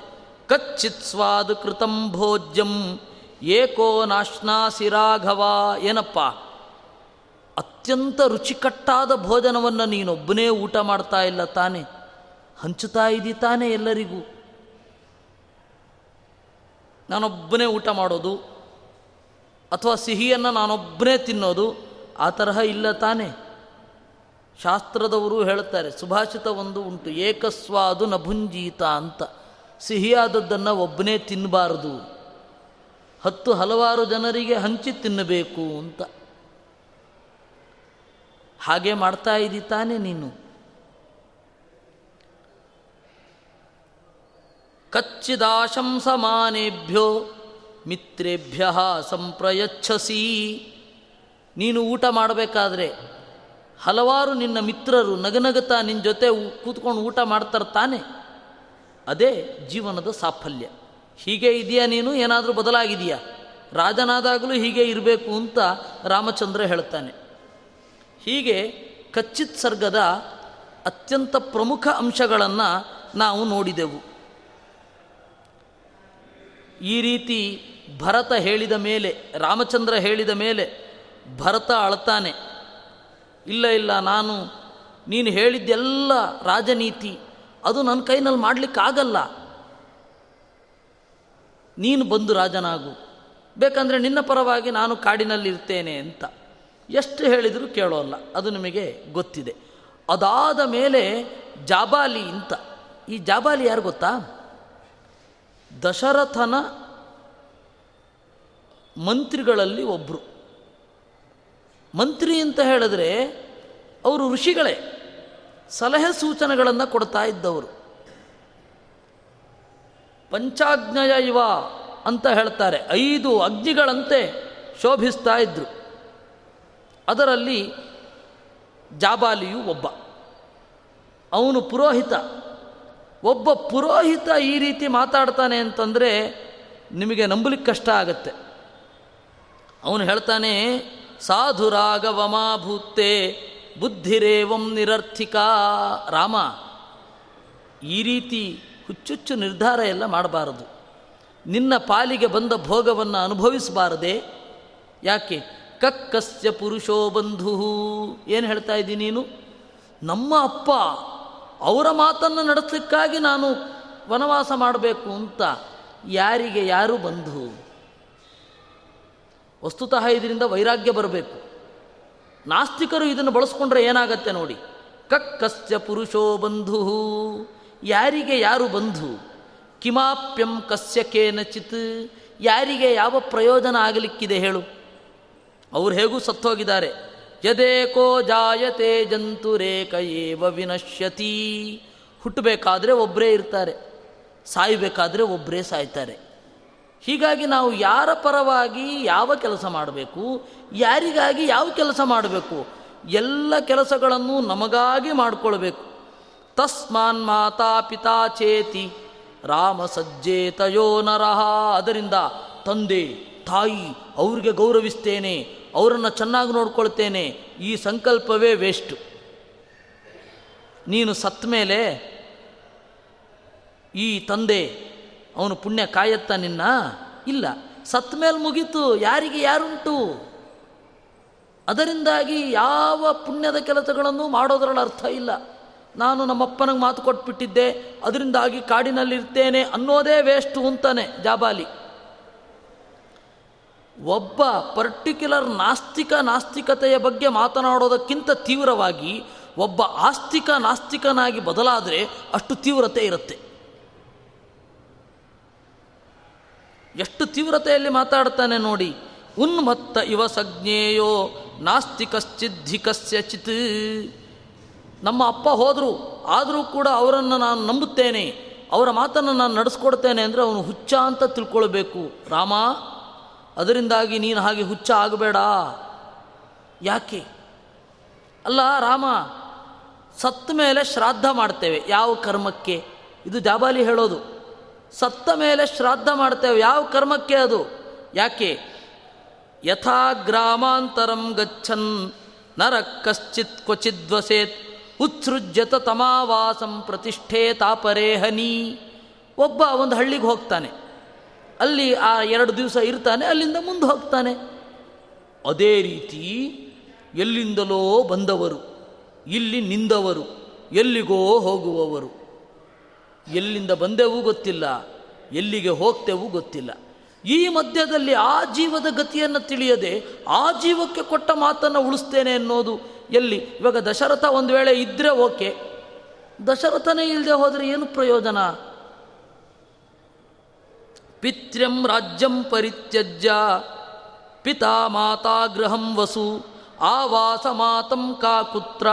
A: ಕಚ್ಚಿತ್ ಸ್ವಾದು ಕೃತಂ ಭೋಜ್ಯಂ ಏಕೋ ನಾಶ್ನಾಸಿ ರಾಘವ ಏನಪ್ಪ? ಅತ್ಯಂತ ರುಚಿಕಟ್ಟಾದ ಭೋಜನವನ್ನು ನೀನೊಬ್ಬನೇ ಊಟ ಮಾಡ್ತಾ ಇಲ್ಲ ತಾನೆ. ಹಂಚುತ್ತಾ ಇದ್ದೀ ತಾನೆ ಎಲ್ಲರಿಗೂ. ನಾನೊಬ್ಬನೇ ಊಟ ಮಾಡೋದು, ಅಥವಾ ಸಿಹಿಯನ್ನು ನಾನೊಬ್ಬನೇ ತಿನ್ನೋದು, ಆ ತರಹ ಇಲ್ಲ ತಾನೆ. ಶಾಸ್ತ್ರದವರು ಹೇಳ್ತಾರೆ, ಸುಭಾಷಿತ ಒಂದು ಉಂಟು, ಏಕಸ್ವಾದು ನಭುಂಜೀತ ಅಂತ. ಸಿಹಿಯಾದದ್ದನ್ನು ಒಬ್ಬನೇ ತಿನ್ನಬಾರದು ಹತ್ತು ಹಲವಾರು ಜನರಿಗೆ ಹಂಚಿ ತಿನ್ನಬೇಕು ಅಂತ. ಹಾಗೆ ಮಾಡ್ತಾ ಇದ್ದಿ ತಾನೆ ನೀನು ಕಚ್ಚಿದಾಶಂಸಮಾನೇಭ್ಯೋ ಮಿತ್ರೇಭ್ಯ ಸಂಪ್ರಯಚ್ಛಸಿ. ನೀನು ಊಟ ಮಾಡಬೇಕಾದ್ರೆ ಹಲವಾರು ನಿನ್ನ ಮಿತ್ರರು ನಗನಗತಾ ನಿನ್ನ ಜೊತೆ ಕೂತ್ಕೊಂಡು ಊಟ ಮಾಡ್ತಾರೆ ತಾನೆ ಅದೇ ಜೀವನದ ಸಾಫಲ್ಯ. ಹೀಗೆ ಇದೆಯಾ ನೀನು? ಏನಾದರೂ ಬದಲಾಗಿದೆಯಾ? ರಾಜನಾದಾಗಲೂ ಹೀಗೆ ಇರಬೇಕು ಅಂತ ರಾಮಚಂದ್ರ ಹೇಳ್ತಾನೆ. ಹೀಗೆ ಕಚ್ಚಿತ್ ಸರ್ಗದ ಅತ್ಯಂತ ಪ್ರಮುಖ ಅಂಶಗಳನ್ನು ನಾವು ನೋಡಿದೆವು. ಈ ರೀತಿ ಭರತ ಹೇಳಿದ ಮೇಲೆ, ರಾಮಚಂದ್ರ ಹೇಳಿದ ಮೇಲೆ ಭರತ ಅಳ್ತಾನೆ. ಇಲ್ಲ ಇಲ್ಲ, ನಾನು, ನೀನು ಹೇಳಿದ್ದೆಲ್ಲ ರಾಜನೀತಿ, ಅದು ನನ್ನ ಕೈನಲ್ಲಿ ಮಾಡಲಿಕ್ಕಾಗಲ್ಲ. ನೀನು ಬಂದು ರಾಜನಾಗು. ಬೇಕಂದರೆ ನಿನ್ನ ಪರವಾಗಿ ನಾನು ಕಾಡಿನಲ್ಲಿರ್ತೇನೆ ಅಂತ. ಎಷ್ಟು ಹೇಳಿದರೂ ಕೇಳೋಲ್ಲ. ಅದು ನಿಮಗೆ ಗೊತ್ತಿದೆ. ಅದಾದ ಮೇಲೆ ಜಾಬಾಲಿ ಅಂತ. ಈ ಜಾಬಾಲಿ ಯಾರು ಗೊತ್ತಾ? ದಶರಥನ ಮಂತ್ರಿಗಳಲ್ಲಿ ಒಬ್ಬರು ಮಂತ್ರಿ ಅಂತ ಹೇಳಿದ್ರೆ ಅವರು ಋಷಿಗಳೇ. ಸಲಹೆ ಸೂಚನೆಗಳನ್ನು ಕೊಡ್ತಾ ಇದ್ದವರು. ಪಂಚಾಗ್ನಯ ಇವ ಅಂತ ಹೇಳ್ತಾರೆ. ಐದು ಅಗ್ನಿಗಳಂತೆ ಶೋಭಿಸ್ತಾ ಇದ್ದರು ಅದರಲ್ಲಿ ಜಾಬಾಲಿಯು ಒಬ್ಬ. ಅವನು ಪುರೋಹಿತ. ಒಬ್ಬ ಪುರೋಹಿತ ಈ ರೀತಿ ಮಾತಾಡ್ತಾನೆ ಅಂತಂದರೆ ನಿಮಗೆ ನಂಬಲಿಕ್ಕೆ ಕಷ್ಟ ಆಗತ್ತೆ. ಅವನು ಹೇಳ್ತಾನೆ ಸಾಧುರಾಗವಮಾಭೂತೆ ಬುದ್ಧಿರೇವಂ ನಿರರ್ಥಿಕಾ. ರಾಮ, ಈ ರೀತಿ ಹುಚ್ಚುಚ್ಚು ನಿರ್ಧಾರ ಎಲ್ಲ ಮಾಡಬಾರದು. ನಿನ್ನ ಪಾಲಿಗೆ ಬಂದ ಭೋಗವನ್ನು ಅನುಭವಿಸಬಾರದೆ. ಯಾಕೆ? ಕಕ್ಕಸ್ಯ ಪುರುಷೋ ಬಂಧು ಏನು ಹೇಳ್ತಾ ಇದ್ದೀನಿ ನೀನು? ನಮ್ಮ ಅಪ್ಪ ಅವರ ಮಾತನ್ನು ನಡೆಸಲಿಕ್ಕಾಗಿ ನಾನು ವನವಾಸ ಮಾಡಬೇಕು ಅಂತ ಯಾರಿಗೆ ಯಾರು ಬಂಧು? ವಸ್ತುತಃ ಇದರಿಂದ ವೈರಾಗ್ಯ ಬರಬೇಕು. ನಾಸ್ತಿಕರು ಇದನ್ನು ಬಳಸ್ಕೊಂಡ್ರೆ ಏನಾಗತ್ತೆ ನೋಡಿ. ಕಕ್ಕಸ್ಯ ಪುರುಷೋ ಬಂಧು ಯಾರಿಗೆ ಯಾರು ಬಂಧು? ಕಿಮಾಪ್ಯಂ ಕಸ್ಯ ಕೇನಚಿತ್. ಯಾರಿಗೆ ಯಾವ ಪ್ರಯೋಜನ ಆಗಲಿಕ್ಕಿದೆ ಹೇಳು. ಅವ್ರು ಹೇಗೂ ಸತ್ತೋಗಿದ್ದಾರೆ. ಯದೇಕೋ ಜಾಯತೆ ಜಂತುರೇಕ ಏವ ವಿನಶ್ಯತಿ. ಹುಟ್ಟಬೇಕಾದ್ರೆ ಒಬ್ಬರೇ ಇರ್ತಾರೆ. ಸಾಯಬೇಕಾದ್ರೆ ಒಬ್ಬರೇ ಸಾಯ್ತಾರೆ. ಹೀಗಾಗಿ ನಾವು ಯಾರ ಪರವಾಗಿ ಯಾವ ಕೆಲಸ ಮಾಡಬೇಕು, ಯಾರಿಗಾಗಿ ಯಾವ ಕೆಲಸ ಮಾಡಬೇಕು, ಎಲ್ಲ ಕೆಲಸಗಳನ್ನು ನಮಗಾಗಿ ಮಾಡಿಕೊಳ್ಬೇಕು. ತಸ್ಮಾನ್ ಮಾತಾ ಪಿತಾ ಚೇತಿ. ರಾಮ ಸಜ್ಜೇತಯೋ ನರಹ ಅದರಿಂದ ತಂದೆ, ತಾಯಿ, ಅವ್ರಿಗೆ ಗೌರವಿಸ್ತೇನೆ, ಅವರನ್ನು ಚೆನ್ನಾಗಿ ನೋಡ್ಕೊಳ್ತೇನೆ. ಈ ಸಂಕಲ್ಪವೇ ವೇಸ್ಟು. ನೀನು ಸತ್ ಮೇಲೆ ಈ ತಂದೆ, ಅವನು ಪುಣ್ಯ ಕಾಯತ್ತ ನಿನ್ನ? ಇಲ್ಲ. ಸತ್ ಮೇಲೆ ಮುಗೀತು, ಯಾರಿಗೆ ಯಾರುಂಟು? ಅದರಿಂದಾಗಿ ಯಾವ ಪುಣ್ಯದ ಕೆಲಸಗಳನ್ನು ಮಾಡೋದ್ರಲ್ಲಿ ಅರ್ಥ ಇಲ್ಲ. ನಾನು ನಮ್ಮಪ್ಪನಿಗೆ ಮಾತು ಕೊಟ್ಬಿಟ್ಟಿದ್ದೆ, ಅದರಿಂದಾಗಿ ಕಾಡಿನಲ್ಲಿರ್ತೇನೆ ಅನ್ನೋದೇ ವೇಸ್ಟು ಅಂತಾನೆ ಜಾಬಾಲಿ. ಒಬ್ಬ ಪರ್ಟಿಕ್ಯುಲರ್ ನಾಸ್ತಿಕ ನಾಸ್ತಿಕತೆಯ ಬಗ್ಗೆ ಮಾತನಾಡೋದಕ್ಕಿಂತ ತೀವ್ರವಾಗಿ ಒಬ್ಬ ಆಸ್ತಿಕ ನಾಸ್ತಿಕನಾಗಿ ಬದಲಾದರೆ ಅಷ್ಟು ತೀವ್ರತೆ ಇರುತ್ತೆ. ಎಷ್ಟು ತೀವ್ರತೆಯಲ್ಲಿ ಮಾತಾಡ್ತಾನೆ ನೋಡಿ, ಉನ್ಮತ್ತ ಇವ ಸಜ್ಞೇಯೋ ನಾಸ್ತಿಕಶ್ಚಿದ್ಧಿಕಸ್ಯ ಚಿತ್ ನಮ್ಮ ಅಪ್ಪ ಹೋದರು, ಆದರೂ ಕೂಡ ಅವರನ್ನು ನಾನು ನಂಬುತ್ತೇನೆ, ಅವರ ಮಾತನ್ನು ನಾನು ನಡೆಸ್ಕೊಡ್ತೇನೆ ಅಂದರೆ ಅವನು ಹುಚ್ಚ ಅಂತ ತಿಳ್ಕೊಳ್ಬೇಕು. ರಾಮ, ಅದರಿಂದಾಗಿ ನೀನು ಹಾಗೆ ಹುಚ್ಚ ಆಗಬೇಡ. ಯಾಕೆ? ಅಲ್ಲ ರಾಮ, ಸತ್ತ ಮೇಲೆ ಶ್ರಾದ್ದ ಮಾಡ್ತೇವೆ ಯಾವ ಕರ್ಮಕ್ಕೆ? ಇದು ಜಾಬಾಲಿ ಹೇಳೋದು. ಸತ್ತ ಮೇಲೆ ಶ್ರಾದ್ದ ಮಾಡ್ತೇವೆ ಯಾವ ಕರ್ಮಕ್ಕೆ ಅದು? ಯಾಕೆ? ಯಥಾ ಗ್ರಾಮಾಂತರಂ ಗಚ್ಚನ್ ನರ ಕಶ್ಚಿತ್ ಕ್ವಚಿದ್ವಸೇತ್. ಉತ್ಸೃಜ್ಯತ ತಮಾವಾಸಂ ಪ್ರತಿಷ್ಠೆ ತಾಪರೇಹನಿ. ಒಬ್ಬ ಒಂದು ಹಳ್ಳಿಗೆ ಹೋಗ್ತಾನೆ. ಅಲ್ಲಿ ಆ ಎರಡು ದಿವಸ ಇರ್ತಾನೆ, ಅಲ್ಲಿಂದ ಮುಂದೆ ಹೋಗ್ತಾನೆ. ಅದೇ ರೀತಿ ಎಲ್ಲಿಂದಲೋ ಬಂದವರು, ಇಲ್ಲಿ ನಿಂದವರು, ಎಲ್ಲಿಗೋ ಹೋಗುವವರು. ಎಲ್ಲಿಂದ ಬಂದೆವೂ ಗೊತ್ತಿಲ್ಲ, ಎಲ್ಲಿಗೆ ಹೋಗ್ತೇವೂ ಗೊತ್ತಿಲ್ಲ. ಈ ಮಧ್ಯದಲ್ಲಿ ಆ ಜೀವದ ಗತಿಯನ್ನು ತಿಳಿಯದೆ ಆ ಜೀವಕ್ಕೆ ಕೊಟ್ಟ ಮಾತನ್ನು ಉಳಿಸ್ತೇನೆ ಅನ್ನೋದು ಎಲ್ಲಿ? ಇವಾಗ ದಶರಥ ಒಂದು ವೇಳೆ ಇದ್ದರೆ ಓಕೆ. ದಶರಥನೇ ಇಲ್ಲದೆ ಹೋದರೆ ಏನು ಪ್ರಯೋಜನ? ಪಿತ್ರ್ಯಂ ರಾಜ್ಯಂ ಪರಿತ್ಯಜ್ಯ, ಪಿತಾ ಮಾತಾ ಗೃಹಂ ವಸು, ಆವಾಸ ಮಾತಂ ಕಾ ಕುತ್ರ,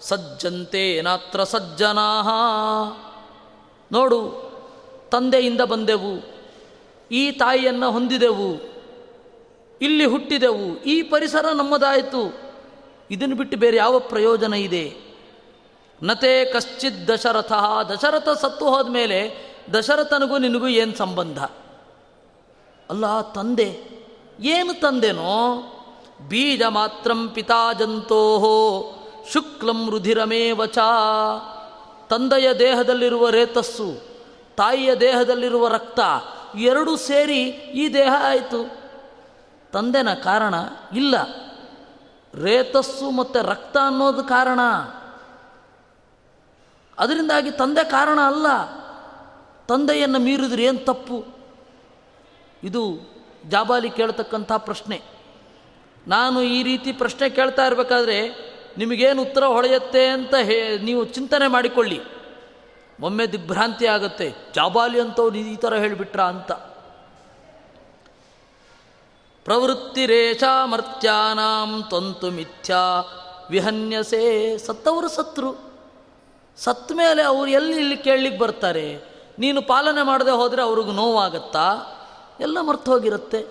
A: ಸಜ್ಜಂತೆ ನಾತ್ರ ಸಜ್ಜನಾ ನೋಡು, ತಂದೆಯಿಂದ ಬಂದೆವು. ಈ ತಾಯಿಯನ್ನು ಹೊಂದಿದೆವು. ಇಲ್ಲಿ ಹುಟ್ಟಿದೆವು. ಈ ಪರಿಸರ ನಮ್ಮದಾಯಿತು. ಇದನ್ನು ಬಿಟ್ಟು ಬೇರೆ ಯಾವ ಪ್ರಯೋಜನ ಇದೆ? ನತೆ ಕಶ್ಚಿತ್ ದಶರಥ. ದಶರಥ ಸತ್ತು ಹೋದ್ಮೇಲೆ ದಶರಥನಿಗೂ ನಿನಗೂ ಏನು ಸಂಬಂಧ? ಅಲ್ಲ, ತಂದೆ. ಏನು ತಂದೆನೋ? ಬೀಜ ಮಾತ್ರಂ ಪಿತಾ ಜಂತೋ ಶುಕ್ಲಂ ರುಧಿರಮೇವಚ ತಂದೆಯ ದೇಹದಲ್ಲಿರುವ ರೇತಸ್ಸು, ತಾಯಿಯ ದೇಹದಲ್ಲಿರುವ ರಕ್ತ ಎರಡೂ ಸೇರಿ ಈ ದೇಹ ಆಯಿತು. ತಂದೆನ ಕಾರಣ ಇಲ್ಲ. ರೇತಸ್ಸು ಮತ್ತು ರಕ್ತ ಅನ್ನೋದು ಕಾರಣ. ಅದರಿಂದಾಗಿ ತಂದೆ ಕಾರಣ ಅಲ್ಲ. ತಂದೆಯನ್ನು ಮೀರಿದ್ರೆ ಏನು ತಪ್ಪು? ಇದು ಜಾಬಾಲಿ ಕೇಳ್ತಕ್ಕಂಥ ಪ್ರಶ್ನೆ. ನಾನು ಈ ರೀತಿ ಪ್ರಶ್ನೆ ಕೇಳ್ತಾ ಇರಬೇಕಾದ್ರೆ ನಿಮಗೇನು ಉತ್ತರ ಹೊಳೆಯುತ್ತೆ ಅಂತ ಹೇ ನೀವು ಚಿಂತನೆ ಮಾಡಿಕೊಳ್ಳಿ. ಒಮ್ಮೆ ದಿಗ್ಭ್ರಾಂತಿ ಆಗುತ್ತೆ. ಜಾಬಾಲಿ ಅಂತವ್ರು ಈ ಥರ ಹೇಳಿಬಿಟ್ರ ಅಂತ. ಪ್ರವೃತ್ತಿ ಪ್ರವೃತ್ತಿರೇಷಾಮರ್ತ್ಯಾನಾಂ ತಂತು ಮಿಥ್ಯಾ. ವಿಹನ್ಯಸೆ ಸತ್ತವರು ಸತ್ರು. ಸತ್ತ ಮೇಲೆ ಅವ್ರು ಎಲ್ಲಿ ಇಲ್ಲಿ ಕೇಳಲಿಕ್ಕೆ ಬರ್ತಾರೆ? ನೀನು ಪಾಲನೆ ಮಾಡದೆ ಹೋದರೆ ಅವ್ರಿಗೆ ನೋವಾಗತ್ತಾ? ಎಲ್ಲ ಮರ್ತು ಹೋಗಿರುತ್ತೆ.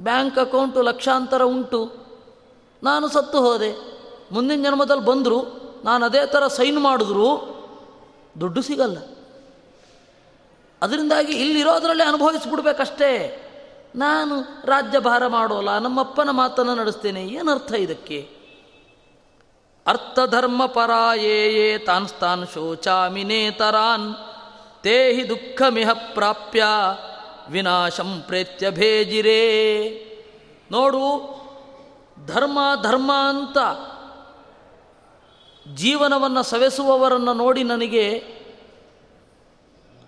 A: ಬ್ಯಾಂಕ್ ಅಕೌಂಟು ಲಕ್ಷಾಂತರ ಉಂಟು. ನಾನು ಸತ್ತು ಹೋದೆ. ಮುಂದಿನ ಜನ್ಮದಲ್ಲಿ ಬಂದರು. ನಾನು ಅದೇ ಥರ ಸೈನ್ ಮಾಡಿದ್ರು. ದುಡ್ಡು ಸಿಗಲ್ಲ. ಅದರಿಂದಾಗಿ ಇಲ್ಲಿರೋದರಲ್ಲೇ ಅನುಭವಿಸ್ಬಿಡ್ಬೇಕಷ್ಟೇ. ನಾನು ರಾಜ್ಯಭಾರ ಮಾಡೋಲ್ಲ, ನಮ್ಮಪ್ಪನ ಮಾತನ್ನು ನಡೆಸ್ತೇನೆ, ಏನರ್ಥ ಇದಕ್ಕೆ? ಅರ್ಥಧರ್ಮ ಪರಾಯೇಯೇ ತಾನ್ ಸ್ತಾನ್ ಶೋಚಾಮಿ ನೇತರಾನ್ ತೇ ಹಿ ದುಃಖಮಿಹ ಪ್ರಾಪ್ಯ ವಿನಾಶಂ ಪ್ರೇತ್ಯ ಭೇಜಿರೇ. ನೋಡು, ಧರ್ಮ ಧರ್ಮ ಅಂತ ಜೀವನವನ್ನು ಸವೆಸುವವರನ್ನು ನೋಡಿ ನನಗೆ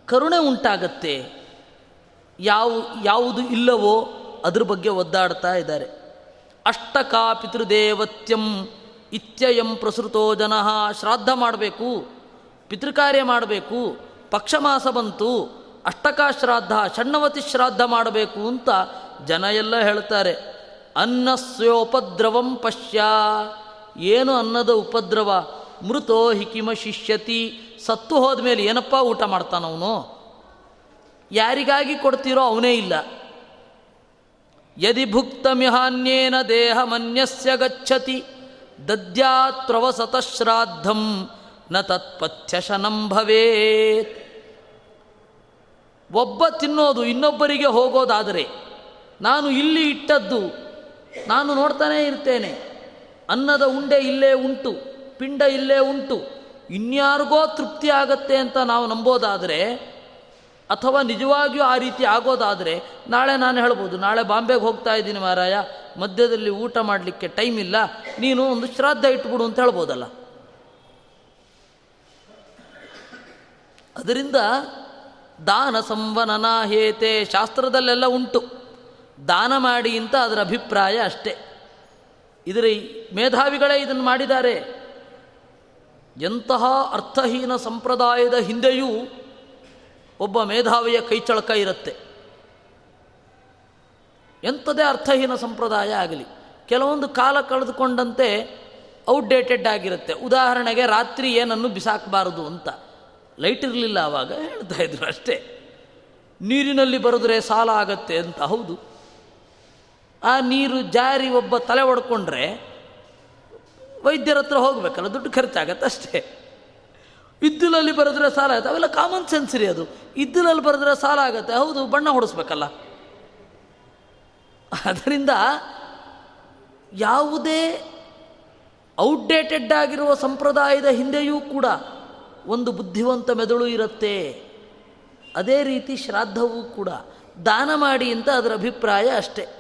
A: ಕರುಣೆ ಉಂಟಾಗತ್ತೆ. ಯಾವ, ಯಾವುದು ಇಲ್ಲವೋ ಅದ್ರ ಬಗ್ಗೆ ಒದ್ದಾಡ್ತಾ ಇದ್ದಾರೆ. ಅಷ್ಟಕಾ ಪಿತೃದೇವತ್ಯಂ ಇತ್ಯಯಂ ಪ್ರಸೃತೋ ಜನ ಶ್ರಾದ್ದ ಮಾಡಬೇಕು, ಪಿತೃಕಾರ್ಯ ಮಾಡಬೇಕು, ಪಕ್ಷಮಾಸ ಬಂತು, ಅಷ್ಟಕಾ ಶ್ರಾದ್ದ ಷಣ್ಣವತಿ ಶ್ರಾದ್ದ ಮಾಡಬೇಕು ಅಂತ ಜನ ಎಲ್ಲ ಹೇಳ್ತಾರೆ. ಅನ್ನಸ್ಯೋಪದ್ರವಂ ಪಶ್ಯ. ಏನು ಅನ್ನದ ಉಪದ್ರವ? ಮೃತೋ ಹಿಕಿಮ ಶಿಷ್ಯತಿ. ಸತ್ತು ಹೋದ್ಮೇಲೆ ಏನಪ್ಪ ಊಟ ಮಾಡ್ತಾನವನು ಯಾರಿಗಾಗಿ ಕೊಡ್ತೀರೋ ಅವನೇ ಇಲ್ಲ. ಯದಿ ಭುಕ್ತಮಿಹಾನ್ಯೇನ ದೇಹಮನ್ಯಸ್ಯ ಗಚ್ಚತಿ. ದದ್ಯಾತ್ರವಸತಶ್ರಾದ್ದಂ ನ ತತ್ಪಥ್ಯಶನಂ ಭವೇತ್. ಒಬ್ಬ ತಿನ್ನೋದು ಇನ್ನೊಬ್ಬರಿಗೆ ಹೋಗೋದಾದರೆ, ನಾನು ಇಲ್ಲಿ ಇಟ್ಟದ್ದು, ನಾನು ನೋಡ್ತಾನೇ ಇರ್ತೇನೆ. ಅನ್ನದ ಉಂಡೆ ಇಲ್ಲೇ ಉಂಟು, ಪಿಂಡ ಇಲ್ಲೇ ಉಂಟು, ಇನ್ಯಾರಿಗೋ ತೃಪ್ತಿ ಆಗತ್ತೆ ಅಂತ ನಾವು ನಂಬೋದಾದರೆ, ಅಥವಾ ನಿಜವಾಗಿಯೂ ಆ ರೀತಿ ಆಗೋದಾದರೆ, ನಾಳೆ ನಾನು ಹೇಳ್ಬೋದು, ನಾಳೆ ಬಾಂಬೆಗೆ ಹೋಗ್ತಾ ಇದ್ದೀನಿ ಮಹಾರಾಯ ಮಧ್ಯದಲ್ಲಿ ಊಟ ಮಾಡಲಿಕ್ಕೆ ಟೈಮ್ ಇಲ್ಲ, ನೀನು ಒಂದು ಶ್ರಾದ್ದ ಇಟ್ಬಿಡು ಅಂತ ಹೇಳ್ಬೋದಲ್ಲ. ಅದರಿಂದ ದಾನ ಸಂವನನ ಹೇತೆ ಶಾಸ್ತ್ರದಲ್ಲೆಲ್ಲ ಉಂಟು, ದಾನ ಮಾಡಿ ಅಂತ ಅದರ ಅಭಿಪ್ರಾಯ ಅಷ್ಟೇ. ಇದರ ಮೇಧಾವಿಗಳೇ ಇದನ್ನು ಮಾಡಿದ್ದಾರೆ. ಎಂತಹ ಅರ್ಥಹೀನ ಸಂಪ್ರದಾಯದ ಹಿಂದೆಯೂ ಒಬ್ಬ ಮೇಧಾವಿಯ ಕೈಚಳಕ ಇರುತ್ತೆ. ಎಂಥದೇ ಅರ್ಥಹೀನ ಸಂಪ್ರದಾಯ ಆಗಲಿ. ಕೆಲವೊಂದು ಕಾಲ ಕಳೆದುಕೊಂಡಂತೆ ಔಟ್ಡೇಟೆಡ್ ಆಗಿರುತ್ತೆ. ಉದಾಹರಣೆಗೆ ರಾತ್ರಿ ಏನನ್ನು ಬಿಸಾಕಬಾರದು ಅಂತ. ಲೈಟ್ ಇರಲಿಲ್ಲ ಆವಾಗ ಹೇಳ್ತಾ ಇದ್ರು ಅಷ್ಟೇ. ನೀರಿನಲ್ಲಿ ಬರೆದ್ರೆ ಸಾಲ ಆಗತ್ತೆ ಅಂತ. ಹೌದು. ಆ ನೀರು ಜಾರಿ ಒಬ್ಬ ತಲೆ ಹೊಡ್ಕೊಂಡ್ರೆ ವೈದ್ಯರ ಹತ್ರ ಹೋಗಬೇಕಲ್ಲ, ದುಡ್ಡು ಖರ್ಚಾಗತ್ತೆ ಅಷ್ಟೇ. ಇದ್ದಿಲಲ್ಲಿ ಬರೆದ್ರೆ ಸಾಲ ಆಗುತ್ತೆ, ಅವೆಲ್ಲ ಕಾಮನ್ ಸೆನ್ಸ್ ರೀ ಅದು. ಇದ್ದಿಲಲ್ಲಿ ಬರೆದ್ರೆ ಸಾಲ ಆಗುತ್ತೆ, ಹೌದು, ಬಣ್ಣ ಹೊಡಿಸ್ಬೇಕಲ್ಲ. ಅದರಿಂದ ಯಾವುದೇ ಔಟ್ಡೇಟೆಡ್ ಆಗಿರುವ ಸಂಪ್ರದಾಯದ ಹಿಂದೆಯೂ ಕೂಡ ಒಂದು ಬುದ್ಧಿವಂತ ಮೆದುಳು ಇರುತ್ತೆ. ಅದೇ ರೀತಿ ಶ್ರಾದ್ದವೂ ಕೂಡ. ದಾನ ಮಾಡಿ ಅಂತ ಅದರ ಅಭಿಪ್ರಾಯ ಅಷ್ಟೇ.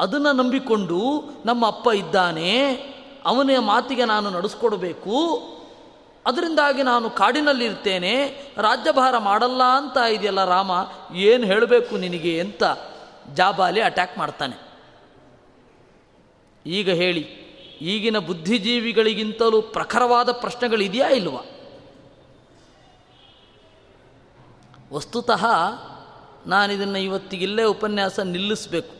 A: ಅದನ್ನು ನಂಬಿಕೊಂಡು ನಮ್ಮ ಅಪ್ಪ ಇದ್ದಾನೆ, ಅವನ ಮಾತಿಗೆ ನಾನು ನಡೆಸ್ಕೊಡಬೇಕು, ಅದರಿಂದಾಗಿ ನಾನು ಕಾಡಿನಲ್ಲಿರ್ತೇನೆ, ರಾಜ್ಯಭಾರ ಮಾಡಲ್ಲ ಅಂತ ಇದೆಯಲ್ಲ ರಾಮ, ಏನು ಹೇಳಬೇಕು ನಿನಗೆ ಅಂತ ಜಾಬಾಲಿ ಅಟ್ಯಾಕ್ ಮಾಡ್ತಾನೆ. ಈಗ ಹೇಳಿ, ಈಗಿನ ಬುದ್ಧಿಜೀವಿಗಳಿಗಿಂತಲೂ ಪ್ರಖರವಾದ ಪ್ರಶ್ನೆಗಳಿದೆಯಾ ಇಲ್ವ? ವಸ್ತುತಃ ನಾನಿದನ್ನು ಇವತ್ತಿಗಿಲ್ಲೇ ಉಪನ್ಯಾಸ ನಿಲ್ಲಿಸಬೇಕು.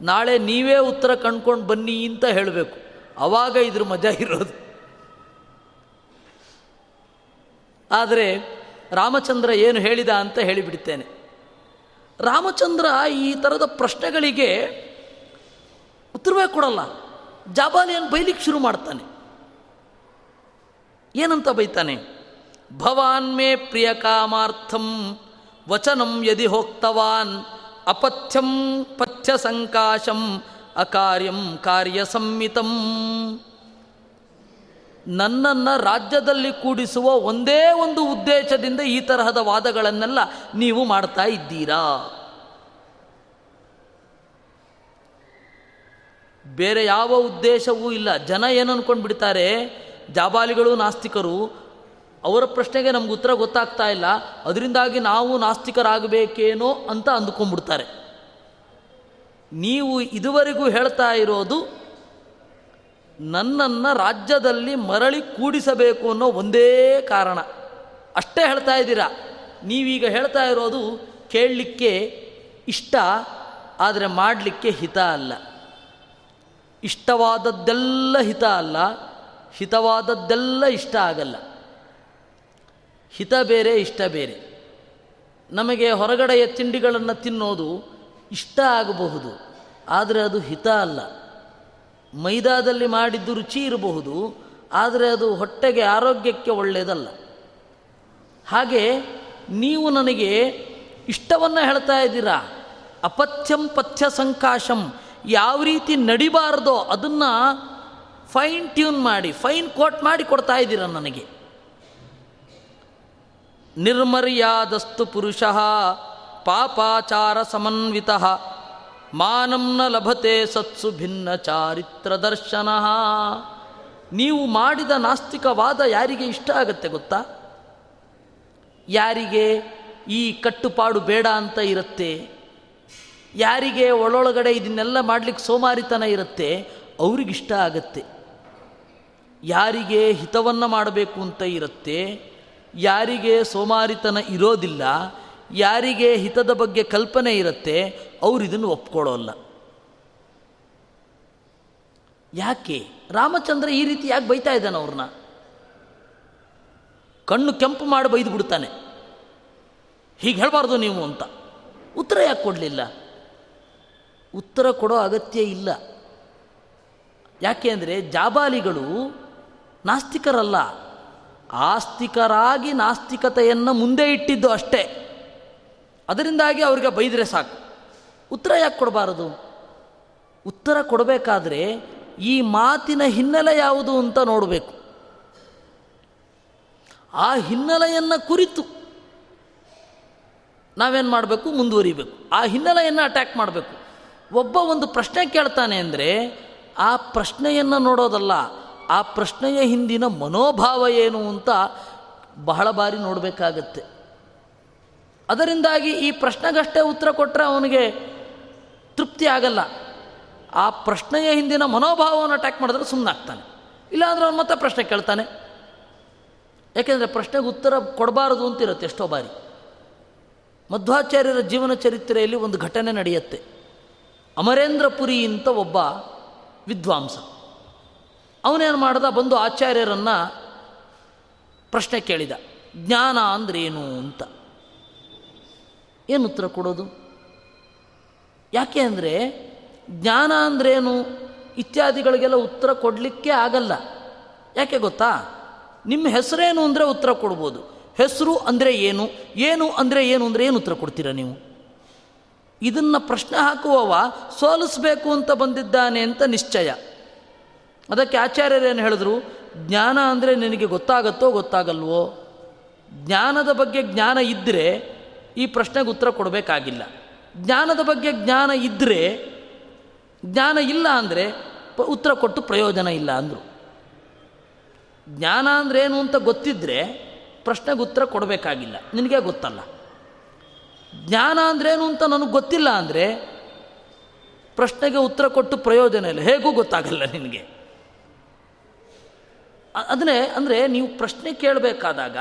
A: ನಾಳೆ ನೀವೇ ಉತ್ತರ ಕಂಡ್ಕೊಂಡು ಬನ್ನಿ ಅಂತ ಹೇಳಬೇಕು. ಆವಾಗ ಇದ್ರ ಮಜಾ ಇರೋದು. ಆದರೆ ರಾಮಚಂದ್ರ ಏನು ಹೇಳಿದ ಅಂತ ಹೇಳಿಬಿಡ್ತೇನೆ. ರಾಮಚಂದ್ರ ಈ ಥರದ ಪ್ರಶ್ನೆಗಳಿಗೆ ಉತ್ತರವೇ ಕೊಡಲ್ಲ. ಜಾಬಾಲಿಯನ್ನು ಬೈಲಿಕ್ಕೆ ಶುರು ಮಾಡ್ತಾನೆ. ಏನಂತ ಬೈತಾನೆ? ಭವಾನ್ ಮೇ ಪ್ರಿಯ ಕಾಮಾರ್ಥಂ ವಚನಂ ಯದಿ ಹೋಗ್ತವಾನ್ ಅಪಥ್ಯಂ ಪಥ್ಯ ಸಂಕಾಶಂ ಅಕಾರ್ಯಂ ಕಾರ್ಯ ಸಂಮಿತಂ ನನ್ನನ್ನು ರಾಜ್ಯದಲ್ಲಿ ಕೂಡಿಸುವ ಒಂದೇ ಒಂದು ಉದ್ದೇಶದಿಂದ ಈ ತರಹದ ವಾದಗಳನ್ನೆಲ್ಲ ನೀವು ಮಾಡ್ತಾ ಇದ್ದೀರಾ? ಬೇರೆ ಯಾವ ಉದ್ದೇಶವೂ ಇಲ್ಲ. ಜನ ಏನು ಅನ್ಕೊಂಡು ಬಿಡ್ತಾರೆ ಜಾಬಾಲಿಗಳು, ನಾಸ್ತಿಕರು, ಅವರ ಪ್ರಶ್ನೆಗೆ ನಮ್ಗೆ ಉತ್ತರ ಗೊತ್ತಾಗ್ತಾ ಇಲ್ಲ. ಅದರಿಂದಾಗಿ ನಾವು ನಾಸ್ತಿಕರಾಗಬೇಕೇನೋ ಅಂತ ಅಂದ್ಕೊಂಡ್ಬಿಡ್ತಾರೆ. ನೀವು ಇದುವರೆಗೂ ಹೇಳ್ತಾ ಇರೋದು ನನ್ನನ್ನು ರಾಜ್ಯದಲ್ಲಿ ಮರಳಿ ಕೂಡಿಸಬೇಕು ಅನ್ನೋ ಒಂದೇ ಕಾರಣ. ಅಷ್ಟೇ ಹೇಳ್ತಾ ಇದ್ದೀರಾ? ನೀವೀಗ ಹೇಳ್ತಾ ಇರೋದು ಕೇಳಲಿಕ್ಕೆ ಇಷ್ಟ, ಆದರೆ ಮಾಡಲಿಕ್ಕೆ ಹಿತ ಅಲ್ಲ. ಇಷ್ಟವಾದದ್ದೆಲ್ಲ ಹಿತ ಅಲ್ಲ, ಹಿತವಾದದ್ದೆಲ್ಲ ಇಷ್ಟ ಆಗಲ್ಲ. ಹಿತ ಬೇರೆ, ಇಷ್ಟ ಬೇರೆ. ನಮಗೆ ಹೊರಗಡೆಯ ತಿಂಡಿಗಳನ್ನು ತಿನ್ನೋದು ಇಷ್ಟ ಆಗಬಹುದು, ಆದರೆ ಅದು ಹಿತ ಅಲ್ಲ. ಮೈದಾದಲ್ಲಿ ಮಾಡಿದ್ದು ರುಚಿ ಇರಬಹುದು, ಆದರೆ ಅದು ಹೊಟ್ಟೆಗೆ ಆರೋಗ್ಯಕ್ಕೆ ಒಳ್ಳೆಯದಲ್ಲ ಹಾಗೆ ನೀವು ನನಗೆ ಇಷ್ಟವನ್ನು ಹೇಳ್ತಾ ಇದ್ದೀರಾ, ಅಪಥ್ಯಂ ಪಥ್ಯ ಸಂಕಾಶಂ ಯಾವ ರೀತಿ ನಡಿಬಾರ್ದೋ ಅದನ್ನು ಫೈನ್ ಟ್ಯೂನ್ ಮಾಡಿ ಫೈನ್ ಕೋಟ್ ಮಾಡಿ ಕೊಡ್ತಾ ಇದ್ದೀರ ನನಗೆ. ನಿರ್ಮರ್ಯಾದಸ್ತು ಪುರುಷ ಪಾಪಾಚಾರ ಸಮನ್ವಿತ ಮಾನಂನ ಲಭತೆ ಸತ್ಸು ಭಿನ್ನ ಚಾರಿತ್ರ ದರ್ಶನ. ನೀವು ಮಾಡಿದ ನಾಸ್ತಿಕವಾದ ಯಾರಿಗೆ ಇಷ್ಟ ಆಗತ್ತೆ ಗೊತ್ತಾ? ಯಾರಿಗೆ ಈ ಕಟ್ಟುಪಾಡು ಬೇಡ ಅಂತ ಇರುತ್ತೆ? ಯಾರಿಗೆ ಒಳೊಳಗಡೆ ಇದನ್ನೆಲ್ಲ ಮಾಡಲಿಕ್ಕೆ ಸೋಮಾರಿತನ ಇರುತ್ತೆ? ಅವ್ರಿಗಿಷ್ಟ ಆಗತ್ತೆ. ಯಾರಿಗೆ ಹಿತವನ್ನು ಮಾಡಬೇಕು ಅಂತ ಇರುತ್ತೆ? ಯಾರಿಗೆ ಸೋಮಾರಿತನ ಇರೋದಿಲ್ಲ? ಯಾರಿಗೆ ಹಿತದ ಬಗ್ಗೆ ಕಲ್ಪನೆ ಇರುತ್ತೆ, ಅವ್ರು ಇದನ್ನು ಒಪ್ಕೊಳ್ಳೋಲ್ಲ ಯಾಕೆ? ರಾಮಚಂದ್ರ ಈ ರೀತಿ ಯಾಕೆ ಬೈತಾ ಇದ್ದಾನೆ ಅವ್ರನ್ನ ಕಣ್ಣು ಕೆಂಪು ಮಾಡಿ ಬೈದು ಬಿಡ್ತಾನೆ. ಹೀಗೆ ಹೇಳಬಾರ್ದು ನೀವು ಅಂತ. ಉತ್ತರ ಯಾಕೆ ಕೊಡಲಿಲ್ಲ? ಉತ್ತರ ಕೊಡೋ ಅಗತ್ಯ ಇಲ್ಲ. ಯಾಕೆ ಅಂದರೆ ಜಾಬಾಲಿಗಳು ನಾಸ್ತಿಕರಲ್ಲ. ಆಸ್ತಿಕರಾಗಿ ನಾಸ್ತಿಕತೆಯನ್ನು ಮುಂದೆ ಇಟ್ಟಿದ್ದು ಅಷ್ಟೇ. ಅದರಿಂದಾಗಿ ಅವ್ರಿಗೆ ಬೈದರೆ ಸಾಕು. ಉತ್ತರ ಯಾಕೆ ಕೊಡಬಾರದು? ಉತ್ತರ ಕೊಡಬೇಕಾದ್ರೆ ಈ ಮಾತಿನ ಹಿನ್ನೆಲೆ ಯಾವುದು ಅಂತ ನೋಡಬೇಕು. ಆ ಹಿನ್ನೆಲೆಯನ್ನು ಕುರಿತು ನಾವೇನು ಮಾಡಬೇಕು? ಮುಂದುವರಿಬೇಕು. ಆ ಹಿನ್ನೆಲೆಯನ್ನು ಅಟ್ಯಾಕ್ ಮಾಡಬೇಕು. ಒಬ್ಬ ಒಂದು ಪ್ರಶ್ನೆ ಕೇಳ್ತಾನೆ ಅಂದರೆ, ಆ ಪ್ರಶ್ನೆಯನ್ನು ನೋಡೋದಲ್ಲ, ಆ ಪ್ರಶ್ನೆಯ ಹಿಂದಿನ ಮನೋಭಾವ ಏನು ಅಂತ ಬಹಳ ಬಾರಿ ನೋಡಬೇಕಾಗತ್ತೆ. ಅದರಿಂದಾಗಿ ಈ ಪ್ರಶ್ನೆಗಷ್ಟೇ ಉತ್ತರ ಕೊಟ್ಟರೆ ಅವನಿಗೆ ತೃಪ್ತಿ ಆಗಲ್ಲ. ಆ ಪ್ರಶ್ನೆಯ ಹಿಂದಿನ ಮನೋಭಾವವನ್ನು ಅಟ್ಯಾಕ್ ಮಾಡಿದ್ರೆ ಸುಮ್ಮನಾಗ್ತಾನೆ ಇಲ್ಲಾಂದ್ರೆ ಅವನು ಮತ್ತೆ ಪ್ರಶ್ನೆ ಕೇಳ್ತಾನೆ. ಯಾಕೆಂದರೆ ಪ್ರಶ್ನೆಗೆ ಉತ್ತರ ಕೊಡಬಾರದು ಅಂತ ಇರುತ್ತೆ ಎಷ್ಟೋ ಬಾರಿ. ಮಧ್ವಾಚಾರ್ಯರ ಜೀವನ ಚರಿತ್ರೆಯಲ್ಲಿ ಒಂದು ಘಟನೆ ನಡೆಯುತ್ತೆ. ಅಮರೇಂದ್ರಪುರಿ ಅಂತ ಒಬ್ಬ ವಿದ್ವಾಂಸ. ಅವನೇನು ಮಾಡ್ದ? ಬಂದು ಆಚಾರ್ಯರನ್ನು ಪ್ರಶ್ನೆ ಕೇಳಿದ. ಜ್ಞಾನ ಅಂದ್ರೇನು ಅಂತ. ಏನು ಉತ್ತರ ಕೊಡೋದು? ಯಾಕೆ ಅಂದರೆ ಜ್ಞಾನ ಅಂದ್ರೇನು ಇತ್ಯಾದಿಗಳಿಗೆಲ್ಲ ಉತ್ತರ ಕೊಡಲಿಕ್ಕೆ ಆಗಲ್ಲ. ಯಾಕೆ ಗೊತ್ತಾ? ನಿಮ್ಮ ಹೆಸರೇನು ಅಂದರೆ ಉತ್ತರ ಕೊಡ್ಬೋದು. ಹೆಸರು ಅಂದರೆ ಏನು? ಏನು ಅಂದರೆ ಏನು ಅಂದರೆ ಏನು ಉತ್ತರ ಕೊಡ್ತೀರಾ ನೀವು? ಇದನ್ನು ಪ್ರಶ್ನೆ ಹಾಕುವವ ಸೋಲಿಸಬೇಕು ಅಂತ ಬಂದಿದ್ದಾನೆ ಅಂತ ನಿಶ್ಚಯ. ಅದಕ್ಕೆ ಆಚಾರ್ಯರೇನು ಹೇಳಿದ್ರು? ಜ್ಞಾನ ಅಂದರೆ ನಿನಗೆ ಗೊತ್ತಾಗತ್ತೋ ಗೊತ್ತಾಗಲ್ವೋ? ಜ್ಞಾನದ ಬಗ್ಗೆ ಜ್ಞಾನ ಇದ್ದರೆ ಈ ಪ್ರಶ್ನೆಗೆ ಉತ್ತರ ಕೊಡಬೇಕಾಗಿಲ್ಲ. ಜ್ಞಾನದ ಬಗ್ಗೆ ಜ್ಞಾನ ಇದ್ದರೆ ಜ್ಞಾನ ಇಲ್ಲ ಅಂದರೆ ಉತ್ತರ ಕೊಟ್ಟು ಪ್ರಯೋಜನ ಇಲ್ಲ ಅಂದರು. ಜ್ಞಾನ ಅಂದ್ರೆ ಏನು ಅಂತ ಗೊತ್ತಿದ್ದರೆ ಪ್ರಶ್ನೆಗೆ ಉತ್ತರ ಕೊಡಬೇಕಾಗಿಲ್ಲ. ನಿನಗೆ ಗೊತ್ತಲ್ಲ. ಜ್ಞಾನ ಅಂದ್ರೇನು ಅಂತ ನನಗೆ ಗೊತ್ತಿಲ್ಲ ಅಂದರೆ ಪ್ರಶ್ನೆಗೆ ಉತ್ತರ ಕೊಟ್ಟು ಪ್ರಯೋಜನ ಇಲ್ಲ. ಹೇಗೂ ಗೊತ್ತಾಗಲ್ಲ ನಿನಗೆ. ಅದನ್ನೇ ಅಂದರೆ ನೀವು ಪ್ರಶ್ನೆ ಕೇಳಬೇಕಾದಾಗ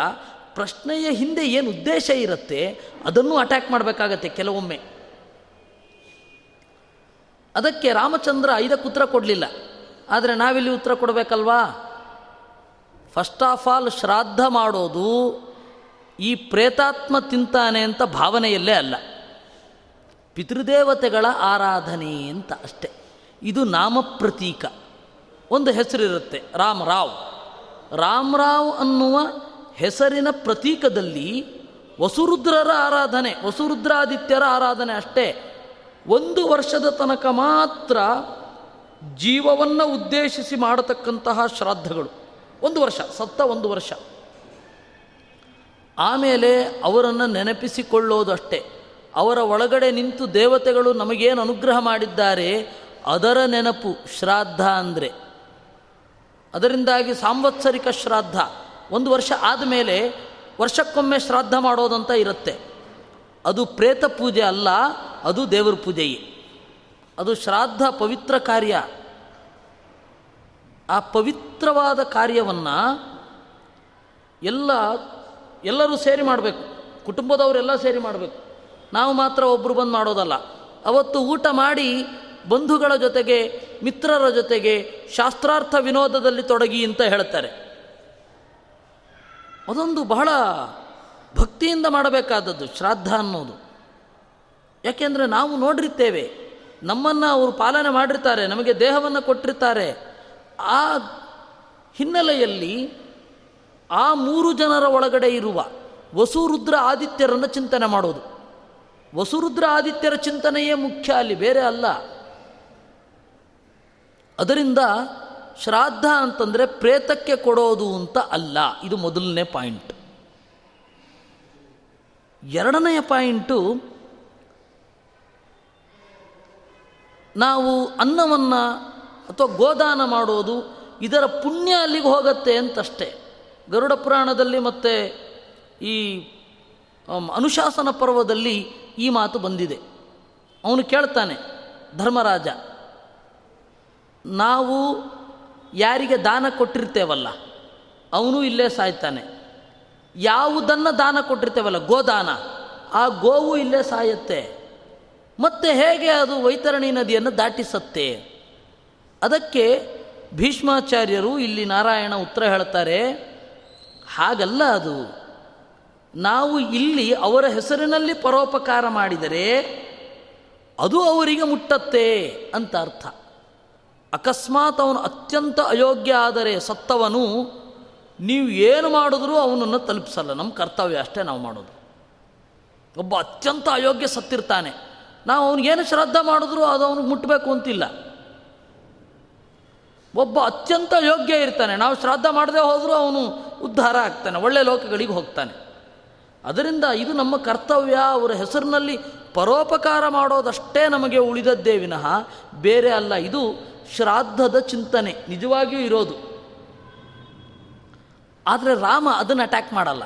A: ಪ್ರಶ್ನೆಯ ಹಿಂದೆ ಏನು ಉದ್ದೇಶ ಇರುತ್ತೆ, ಅದನ್ನು ಅಟ್ಯಾಕ್ ಮಾಡಬೇಕಾಗತ್ತೆ ಕೆಲವೊಮ್ಮೆ. ಅದಕ್ಕೆ ರಾಮಚಂದ್ರ ಐದಕ್ಕೆ ಉತ್ತರ ಕೊಡಲಿಲ್ಲ. ಆದರೆ ನಾವಿಲ್ಲಿ ಉತ್ತರ ಕೊಡಬೇಕಲ್ವಾ? ಫಸ್ಟ್ ಆಫ್ ಆಲ್ ಶ್ರಾದ್ದ ಮಾಡೋದು ಈ ಪ್ರೇತಾತ್ಮ ತಿಂತಾನೆ ಅಂತ ಭಾವನೆಯಲ್ಲೇ ಅಲ್ಲ. ಪಿತೃದೇವತೆಗಳ ಆರಾಧನೆ ಅಂತ ಅಷ್ಟೆ. ಇದು ನಾಮ ಪ್ರತೀಕ. ಒಂದು ಹೆಸರಿರುತ್ತೆ, ರಾಮರಾವ್. ರಾಮರಾವ್ ಅನ್ನುವ ಹೆಸರಿನ ಪ್ರತೀಕದಲ್ಲಿ ವಸುರುದ್ರರ ಆರಾಧನೆ, ವಸುರುದ್ರಾದಿತ್ಯರ ಆರಾಧನೆ ಅಷ್ಟೇ. ಒಂದು ವರ್ಷದ ತನಕ ಮಾತ್ರ ಜೀವವನ್ನು ಉದ್ದೇಶಿಸಿ ಮಾಡತಕ್ಕಂತಹ ಶ್ರಾದ್ದಗಳು. ಒಂದು ವರ್ಷ, ಸತ್ತ ಒಂದು ವರ್ಷ. ಆಮೇಲೆ ಅವರನ್ನು ನೆನಪಿಸಿಕೊಳ್ಳೋದು ಅಷ್ಟೇ ಅವರ ಒಳಗಡೆ ನಿಂತು ದೇವತೆಗಳು ನಮಗೇನು ಅನುಗ್ರಹ ಮಾಡಿದ್ದಾರೆ? ಅದರ ನೆನಪು, ಶ್ರಾದ್ದ ಅಂದರೆ. ಅದರಿಂದಾಗಿ ಸಾಂವತ್ಸರಿಕ ಶ್ರಾದ್ದ. ಒಂದು ವರ್ಷ ಆದಮೇಲೆ ವರ್ಷಕ್ಕೊಮ್ಮೆ ಶ್ರಾದ್ದ ಮಾಡೋದಂತ ಇರುತ್ತೆ. ಅದು ಪ್ರೇತ ಪೂಜೆ ಅಲ್ಲ, ಅದು ದೇವರ ಪೂಜೆಯೇ. ಅದು ಶ್ರಾದ್ದ ಪವಿತ್ರ ಕಾರ್ಯ. ಆ ಪವಿತ್ರವಾದ ಕಾರ್ಯವನ್ನು ಎಲ್ಲ, ಎಲ್ಲರೂ ಸೇರಿ ಮಾಡಬೇಕು. ಕುಟುಂಬದವರೆಲ್ಲ ಸೇರಿ ಮಾಡಬೇಕು. ನಾವು ಮಾತ್ರ ಒಬ್ಬರು ಬಂದು ಮಾಡೋದಲ್ಲ. ಅವತ್ತು ಊಟ ಮಾಡಿ ಬಂಧುಗಳ ಜೊತೆಗೆ, ಮಿತ್ರರ ಜೊತೆಗೆ ಶಾಸ್ತ್ರಾರ್ಥ ವಿನೋದದಲ್ಲಿ ತೊಡಗಿ ಅಂತ ಹೇಳ್ತಾರೆ. ಅದೊಂದು ಬಹಳ ಭಕ್ತಿಯಿಂದ ಮಾಡಬೇಕಾದದ್ದು, ಶ್ರಾದ್ದ ಅನ್ನೋದು. ಯಾಕೆಂದರೆ ನಾವು ನೋಡಿರ್ತೇವೆ, ನಮ್ಮನ್ನು ಅವರು ಪಾಲನೆ ಮಾಡಿರ್ತಾರೆ, ನಮಗೆ ದೇಹವನ್ನು ಕೊಟ್ಟಿರ್ತಾರೆ. ಆ ಹಿನ್ನೆಲೆಯಲ್ಲಿ ಆ ಮೂರು ಜನರ ಒಳಗಡೆ ಇರುವ ವಸುರುದ್ರ ಆದಿತ್ಯರನ್ನು ಚಿಂತನೆ ಮಾಡೋದು. ವಸುರುದ್ರ ಆದಿತ್ಯರ ಚಿಂತನೆಯೇ ಮುಖ್ಯ ಅಲ್ಲಿ, ಬೇರೆ ಅಲ್ಲ. ಅದರಿಂದ ಶ್ರಾದ್ದ ಅಂತಂದರೆ ಪ್ರೇತಕ್ಕೆ ಕೊಡೋದು ಅಂತ ಅಲ್ಲ. ಇದು ಮೊದಲನೇ ಪಾಯಿಂಟ್. ಎರಡನೆಯ ಪಾಯಿಂಟು, ನಾವು ಅನ್ನವನ್ನು ಅಥವಾ ಗೋದಾನ ಮಾಡೋದು ಇದರ ಪುಣ್ಯ ಅಲ್ಲಿಗೆ ಹೋಗುತ್ತೆ ಅಂತಷ್ಟೇ. ಗರುಡ ಪುರಾಣದಲ್ಲಿ ಮತ್ತು ಈ ಅನುಶಾಸನ ಪರ್ವದಲ್ಲಿ ಈ ಮಾತು ಬಂದಿದೆ. ಅವನು ಕೇಳ್ತಾನೆ, ಧರ್ಮರಾಜ, ನಾವು ಯಾರಿಗೆ ದಾನ ಕೊಟ್ಟಿರ್ತೇವಲ್ಲ? ಅವನು ಇಲ್ಲೇ ಸಾಯ್ತಾನೆ. ಯಾವುದನ್ನು ದಾನ ಕೊಟ್ಟಿರ್ತೇವಲ್ಲ? ಗೋದಾನ. ಆ ಗೋವು ಇಲ್ಲೇ ಸಾಯತ್ತೆ. ಮತ್ತೆ ಹೇಗೆ ಅದು ವೈತರಣಿ ನದಿಯನ್ನು ದಾಟಿಸತ್ತೆ? ಅದಕ್ಕೆ ಭೀಷ್ಮಾಚಾರ್ಯರು ಇಲ್ಲಿ ನಾರಾಯಣ ಉತ್ತರ ಹೇಳ್ತಾರೆ, ಹಾಗಲ್ಲ ಅದು. ನಾವು ಇಲ್ಲಿ ಅವರ ಹೆಸರಿನಲ್ಲಿ ಪರೋಪಕಾರ ಮಾಡಿದರೆ ಅದು ಅವರಿಗೆ ಮುಟ್ಟತ್ತೆ ಅಂತ ಅರ್ಥ. ಅಕಸ್ಮಾತ್ ಅವನು ಅತ್ಯಂತ ಅಯೋಗ್ಯ ಆದರೆ ಸತ್ತವನು, ನೀವು ಏನು ಮಾಡಿದ್ರೂ ಅವನನ್ನು ತಲುಪಿಸಲ್ಲ. ನಮ್ಮ ಕರ್ತವ್ಯ ಅಷ್ಟೇ ನಾವು ಮಾಡೋದು. ಒಬ್ಬ ಅತ್ಯಂತ ಅಯೋಗ್ಯ ಸತ್ತಿರ್ತಾನೆ. ನಾವು ಅವನಿಗೇನು ಶ್ರದ್ಧೆ ಮಾಡಿದ್ರೂ ಅದು ಅವನಿಗೆ ಮುಟ್ಟಬೇಕು ಅಂತಿಲ್ಲ. ಒಬ್ಬ ಅತ್ಯಂತ ಯೋಗ್ಯ ಇರ್ತಾನೆ. ನಾವು ಶ್ರಾದ್ದ ಮಾಡದೆ ಹೋದರೂ ಅವನು ಉದ್ಧಾರ ಆಗ್ತಾನೆ, ಒಳ್ಳೆ ಲೋಕಗಳಿಗೆ ಹೋಗ್ತಾನೆ. ಅದರಿಂದ ಇದು ನಮ್ಮ ಕರ್ತವ್ಯ. ಅವರ ಹೆಸರಿನಲ್ಲಿ ಪರೋಪಕಾರ ಮಾಡೋದಷ್ಟೇ ನಮಗೆ ಉಳಿದದ್ದೇ ವಿನಃ ಬೇರೆ ಅಲ್ಲ. ಇದು ಶ್ರಾದ್ದದ ಚಿಂತನೆ ನಿಜವಾಗಿಯೂ ಇರೋದು. ಆದರೆ ರಾಮ ಅದನ್ನು ಅಟ್ಯಾಕ್ ಮಾಡಲ್ಲ.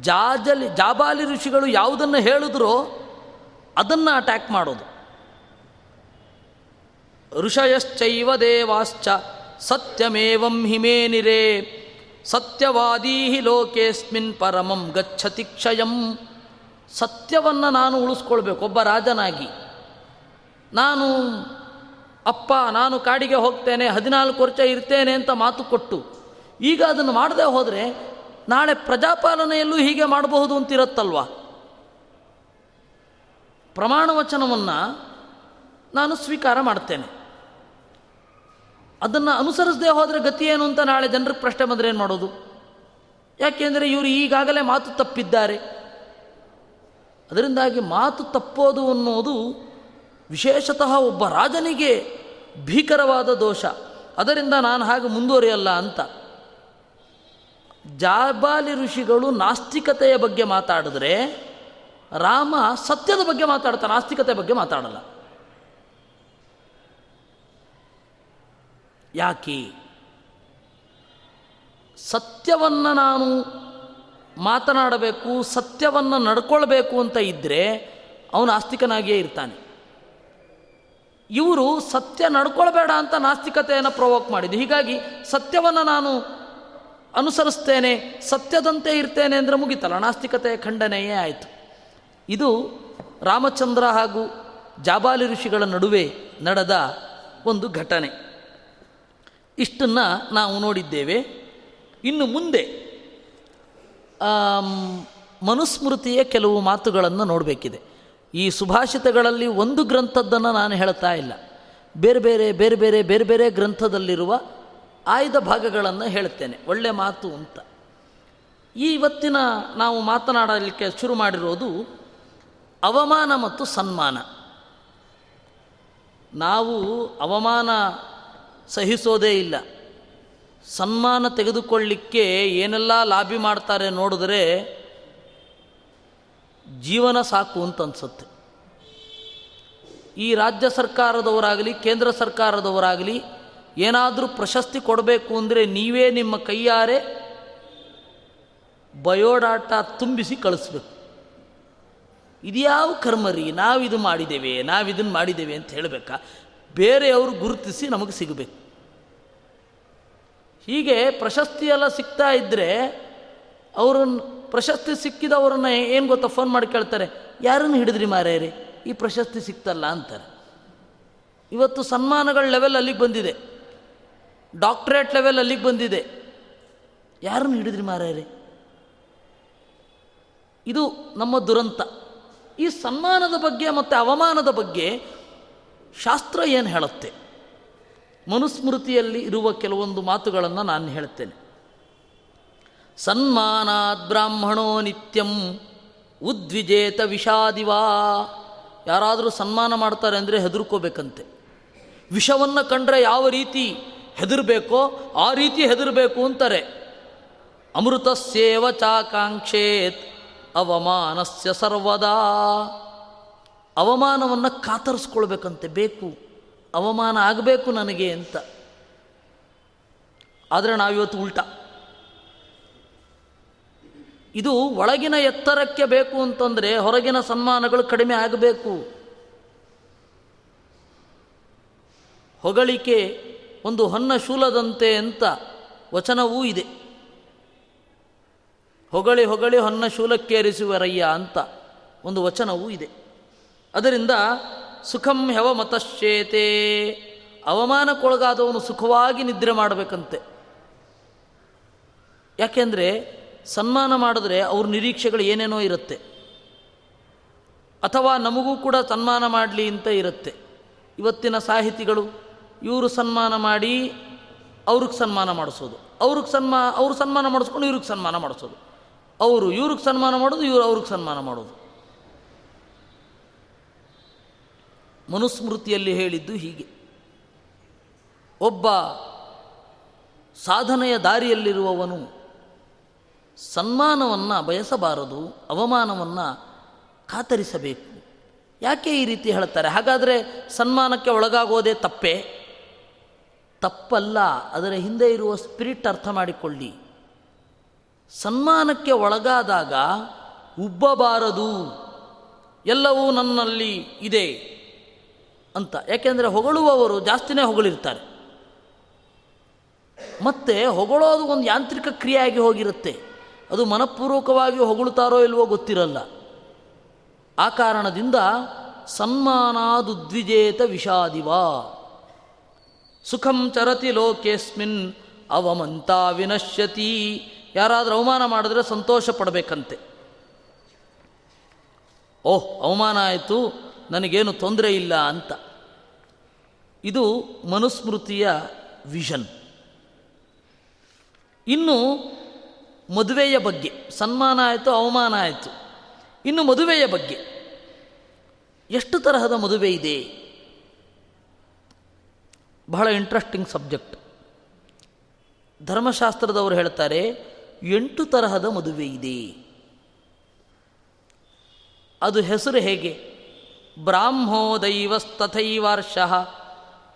A: ಜಾಜಲಿ, ಜಾಬಾಲಿ ಋಷಿಗಳು ಯಾವುದನ್ನು ಹೇಳಿದ್ರೋ ಅದನ್ನು ಅಟ್ಯಾಕ್ ಮಾಡೋದು. ಋಷಯಶ್ಚೈವ ದೇವಾಶ್ಚ ಸತ್ಯಮೇವಂ ಹಿಮೇನಿರೇ ಸತ್ಯವಾದೀ ಲೋಕೇಸ್ಮಿನ್ ಪರಮಂ ಗಚ್ಚತಿ ಕ್ಷಯಂ. ಸತ್ಯವನ್ನು ನಾನು ಉಳಿಸ್ಕೊಳ್ಬೇಕು, ಒಬ್ಬ ರಾಜನಾಗಿ. ನಾನು ಅಪ್ಪ, ನಾನು ಕಾಡಿಗೆ ಹೋಗ್ತೇನೆ, ಹದಿನಾಲ್ಕು ವರ್ಷ ಇರ್ತೇನೆ ಅಂತ ಮಾತು ಕೊಟ್ಟು, ಈಗ ಅದನ್ನು ಮಾಡದೆ ಹೋದರೆ ನಾಳೆ ಪ್ರಜಾಪಾಲನೆಯಲ್ಲೂ ಹೀಗೆ ಮಾಡಬಹುದು ಅಂತಿರುತ್ತಲ್ವ? ಪ್ರಮಾಣ ವಚನವನ್ನು ನಾನು ಸ್ವೀಕಾರ ಮಾಡ್ತೇನೆ. ಅದನ್ನು ಅನುಸರಿಸದೆ ಹೋದರೆ ಗತಿ ಏನು ಅಂತ ನಾಳೆ ಜನರಿಗೆ ಪ್ರಶ್ನೆ ಬಂದರೆ ಏನು ಮಾಡೋದು? ಯಾಕೆಂದರೆ ಇವರು ಈಗಾಗಲೇ ಮಾತು ತಪ್ಪಿದ್ದಾರೆ. ಅದರಿಂದಾಗಿ ಮಾತು ತಪ್ಪೋದು ಅನ್ನೋದು ವಿಶೇಷತಃ ಒಬ್ಬ ರಾಜನಿಗೆ ಭೀಕರವಾದ ದೋಷ. ಅದರಿಂದ ನಾನು ಹಾಗೆ ಮುಂದುವರಿಯಲ್ಲ ಅಂತ. ಜಾಬಾಲಿ ಋಷಿಗಳು ನಾಸ್ತಿಕತೆಯ ಬಗ್ಗೆ ಮಾತಾಡಿದ್ರೆ ರಾಮ ಸತ್ಯದ ಬಗ್ಗೆ ಮಾತಾಡ್ತಾನೆ ನಾಸ್ತಿಕತೆ ಬಗ್ಗೆ ಮಾತಾಡಲ್ಲ. ಯಾಕೆ? ಸತ್ಯವನ್ನು ನಾನು ಮಾತನಾಡಬೇಕು, ಸತ್ಯವನ್ನು ನಡ್ಕೊಳ್ಬೇಕು ಅಂತ ಇದ್ದರೆ ಅವನು ಆಸ್ತಿಕನಾಗಿಯೇ ಇರ್ತಾನೆ. ಇವರು ಸತ್ಯ ನಡ್ಕೊಳ್ಬೇಡ ಅಂತ ನಾಸ್ತಿಕತೆಯನ್ನು ಪ್ರವೋಕ್ ಮಾಡಿದ್ದು. ಹೀಗಾಗಿ ಸತ್ಯವನ್ನು ನಾನು ಅನುಸರಿಸ್ತೇನೆ, ಸತ್ಯದಂತೆ ಇರ್ತೇನೆ ಅಂದರೆ ಮುಗಿತಲ್ಲ, ನಾಸ್ತಿಕತೆಯ ಖಂಡನೆಯೇ ಆಯಿತು. ಇದು ರಾಮಚಂದ್ರ ಹಾಗೂ ಜಾಬಾಲಿ ಋಷಿಗಳ ನಡುವೆ ನಡೆದ ಒಂದು ಘಟನೆ. ಇಷ್ಟನ್ನು ನಾವು ನೋಡಿದ್ದೇವೆ. ಇನ್ನು ಮುಂದೆ ಮನುಸ್ಮೃತಿಯ ಕೆಲವು ಮಾತುಗಳನ್ನು ನೋಡಬೇಕಿದೆ. ಈ ಸುಭಾಷಿತಗಳಲ್ಲಿ ಒಂದು ಗ್ರಂಥದ್ದನ್ನು ನಾನು ಹೇಳ್ತಾ ಇಲ್ಲ. ಬೇರೆ ಬೇರೆ ಬೇರೆ ಬೇರೆ ಬೇರೆ ಬೇರೆ ಗ್ರಂಥದಲ್ಲಿರುವ ಆಯ್ದ ಭಾಗಗಳನ್ನು ಹೇಳ್ತೇನೆ ಒಳ್ಳೆ ಮಾತು ಅಂತ. ಈ ಇವತ್ತಿನ ನಾವು ಮಾತನಾಡಲಿಕ್ಕೆ ಶುರು ಮಾಡಿರೋದು ಅವಮಾನ ಮತ್ತು ಸನ್ಮಾನ. ನಾವು ಅವಮಾನ ಸಹಿಸೋದೇ ಇಲ್ಲ. ಸನ್ಮಾನ ತೆಗೆದುಕೊಳ್ಳಿಕ್ಕೆ ಏನೆಲ್ಲ ಲಾಬಿ ಮಾಡ್ತಾರೆ ನೋಡಿದ್ರೆ ಜೀವನ ಸಾಕು ಅಂತ ಅನ್ಸುತ್ತೆ. ಈ ರಾಜ್ಯ ಸರ್ಕಾರದವರಾಗಲಿ, ಕೇಂದ್ರ ಸರ್ಕಾರದವರಾಗಲಿ ಏನಾದರೂ ಪ್ರಶಸ್ತಿ ಕೊಡಬೇಕು ಅಂದರೆ ನೀವೇ ನಿಮ್ಮ ಕೈಯಾರೆ ಬಯೋಡಾಟ ತುಂಬಿಸಿ ಕಳಿಸ್ಬೇಕು. ಇದ್ಯಾವ ಕರ್ಮರಿ ನಾವು ನಾವಿದು ಮಾಡಿದ್ದೇವೆ ನಾವಿದನ್ನು ಮಾಡಿದ್ದೇವೆ ಅಂತ ಹೇಳಬೇಕಾ? ಬೇರೆಯವರು ಗುರುತಿಸಿ ನಮಗೆ ಸಿಗಬೇಕು. ಹೀಗೆ ಪ್ರಶಸ್ತಿ ಎಲ್ಲ ಸಿಗ್ತಾ ಇದ್ದರೆ ಅವ್ರನ್ನ ಪ್ರಶಸ್ತಿ ಸಿಕ್ಕಿದವರನ್ನ ಏನು ಗೊತ್ತಾ ಫೋನ್ ಮಾಡಿ ಕೇಳ್ತಾರೆ, ಯಾರನ್ನು ಹಿಡಿದ್ರಿ ಮಾರೇರಿ? ಈ ಪ್ರಶಸ್ತಿ ಸಿಕ್ತಲ್ಲ ಅಂತಾರೆ. ಇವತ್ತು ಸನ್ಮಾನಗಳ ಲೆವೆಲ್ ಅಲ್ಲಿಗೆ ಬಂದಿದೆ. ಡಾಕ್ಟ್ರೇಟ್ ಲೆವೆಲ್ ಅಲ್ಲಿಗೆ ಬಂದಿದೆ. ಯಾರನ್ನು ಹಿಡಿದ್ರಿ ಮಾರೇರಿ? ಇದು ನಮ್ಮ ದುರಂತ. ಈ ಸನ್ಮಾನದ ಬಗ್ಗೆ ಮತ್ತು ಅವಮಾನದ ಬಗ್ಗೆ ಶಾಸ್ತ್ರ ಏನು ಹೇಳುತ್ತೆ? ಮನುಸ್ಮೃತಿಯಲ್ಲಿ ಇರುವ ಕೆಲವೊಂದು ಮಾತುಗಳನ್ನು ನಾನು ಹೇಳ್ತೇನೆ. ಸನ್ಮಾನಾದ್ ಬ್ರಾಹ್ಮಣೋ ನಿತ್ಯಂ ಉದ್ವಿಜೇತ ವಿಷಾದಿವಾ. ಯಾರಾದರೂ ಸನ್ಮಾನ ಮಾಡ್ತಾರೆ ಅಂದರೆ ಹೆದರ್ಕೋಬೇಕಂತೆ. ವಿಷವನ್ನು ಕಂಡ್ರೆ ಯಾವ ರೀತಿ ಹೆದರಬೇಕೋ ಆ ರೀತಿ ಹೆದರಬೇಕು ಅಂತಾರೆ. ಅಮೃತಸ್ಯೇವ ಚಾಕಾಂಕ್ಷೇತ್ ಅವಮಾನಸ್ಯ ಸರ್ವದಾ. ಅವಮಾನವನ್ನು ಕಾತರಿಸ್ಕೊಳ್ಬೇಕಂತೆ, ಬೇಕು, ಅವಮಾನ ಆಗಬೇಕು ನನಗೆ ಅಂತ. ಆದರೆ ನಾವಿವತ್ತು ಉಲ್ಟಾ. ಇದು ಒಳಗಿನ ಎತ್ತರಕ್ಕೆ ಬೇಕು ಅಂತಂದರೆ ಹೊರಗಿನ ಸನ್ಮಾನಗಳು ಕಡಿಮೆ ಆಗಬೇಕು. ಹೊಗಳಿಕೆ ಒಂದು ಹೊನ್ನ ಶೂಲದಂತೆ ಅಂತ ವಚನವೂ ಇದೆ. ಹೊಗಳಿ ಹೊಗಳಿ ಹೊನ್ನ ಶೂಲಕ್ಕೇರಿಸುವರಯ್ಯ ಅಂತ ಒಂದು ವಚನವೂ ಇದೆ. ಅದರಿಂದ ಸುಖಂ ಹೆವ ಮತಶ್ಚೇತೆ, ಅವಮಾನಕ್ಕೊಳಗಾದವನು ಸುಖವಾಗಿ ನಿದ್ರೆ ಮಾಡಬೇಕಂತೆ. ಯಾಕೆಂದರೆ ಸನ್ಮಾನ ಮಾಡಿದ್ರೆ ಅವ್ರ ನಿರೀಕ್ಷೆಗಳು ಏನೇನೋ ಇರುತ್ತೆ. ಅಥವಾ ನಮಗೂ ಕೂಡ ಸನ್ಮಾನ ಮಾಡಲಿ ಅಂತ ಇರುತ್ತೆ. ಇವತ್ತಿನ ಸಾಹಿತಿಗಳು ಇವರು ಸನ್ಮಾನ ಮಾಡಿ ಅವ್ರಿಗೆ ಸನ್ಮಾನ ಮಾಡಿಸೋದು. ಅವ್ರಿಗೆ ಸನ್ಮಾ, ಅವ್ರು ಸನ್ಮಾನ ಮಾಡಿಸ್ಕೊಂಡು ಇವ್ರಿಗೆ ಸನ್ಮಾನ ಮಾಡಿಸೋದು. ಅವರು ಇವ್ರಿಗೆ ಸನ್ಮಾನ ಮಾಡೋದು, ಇವರು ಅವ್ರಿಗೆ ಸನ್ಮಾನ ಮಾಡೋದು. ಮನುಸ್ಮೃತಿಯಲ್ಲಿ ಹೇಳಿದ್ದು ಹೀಗೆ. ಒಬ್ಬ ಸಾಧನೆಯ ದಾರಿಯಲ್ಲಿರುವವನು ಸನ್ಮಾನವನ್ನು ಬಯಸಬಾರದು, ಅವಮಾನವನ್ನು ಕಾತರಿಸಬೇಕು. ಯಾಕೆ ಈ ರೀತಿ ಹೇಳ್ತಾರೆ? ಹಾಗಾದರೆ ಸನ್ಮಾನಕ್ಕೆ ಒಳಗಾಗೋದೇ ತಪ್ಪೇ? ತಪ್ಪಲ್ಲ, ಅದರ ಹಿಂದೆ ಇರುವ ಸ್ಪಿರಿಟ್ ಅರ್ಥ ಮಾಡಿಕೊಳ್ಳಿ. ಸನ್ಮಾನಕ್ಕೆ ಒಳಗಾದಾಗ ಉಬ್ಬಬಾರದು, ಎಲ್ಲವೂ ನನ್ನಲ್ಲಿ ಇದೆ ಅಂತ. ಯಾಕೆಂದರೆ ಹೊಗಳುವವರು ಜಾಸ್ತಿನೇ ಹೊಗಳಿರ್ತಾರೆ. ಮತ್ತೆ ಹೊಗಳೋದು ಒಂದು ಯಾಂತ್ರಿಕ ಕ್ರಿಯೆಯಾಗಿ ಹೋಗಿರುತ್ತೆ. ಅದು ಮನಪೂರ್ವಕವಾಗಿ ಹೊಗಳುತ್ತಾರೋ ಇಲ್ವೋ ಗೊತ್ತಿರಲ್ಲ. ಆ ಕಾರಣದಿಂದ ಸನ್ಮಾನಾದುದ್ವಿಜೇತ ವಿಷಾದಿವಾ. ಸುಖಂ ಚರತಿ ಲೋಕೇಸ್ಮಿನ್ ಅವಮಂತ ವಿನಶ್ಯತಿ. ಯಾರಾದರೂ ಅವಮಾನ ಮಾಡಿದ್ರೆ ಸಂತೋಷ ಪಡಬೇಕಂತೆ. ಓಹ್, ಅವಮಾನ ಆಯಿತು, ನನಗೇನು ತೊಂದರೆ ಇಲ್ಲ ಅಂತ. ಇದು ಮನುಸ್ಮೃತಿಯ ವಿಷನ್. ಇನ್ನು ಮದುವೆಯ ಬಗ್ಗೆ. ಸನ್ಮಾನ ಆಯಿತು, ಅವಮಾನ ಆಯಿತು. ಇನ್ನು ಮದುವೆಯ ಬಗ್ಗೆ. ಎಷ್ಟು ತರಹದ ಮದುವೆ ಇದೆ? ಬಹಳ ಇಂಟ್ರೆಸ್ಟಿಂಗ್ ಸಬ್ಜೆಕ್ಟ್ ಧರ್ಮಶಾಸ್ತ್ರದವರು ಹೇಳ್ತಾರೆ, ಎಂಟು ತರಹದ ಮದುವೆ ಇದೆ. ಅದು ಹೆಸರು ಹೇಗೆ? ಬ್ರಾಹ್ಮೋ ದೈವಸ್ತಥೈವಾರ್ಷ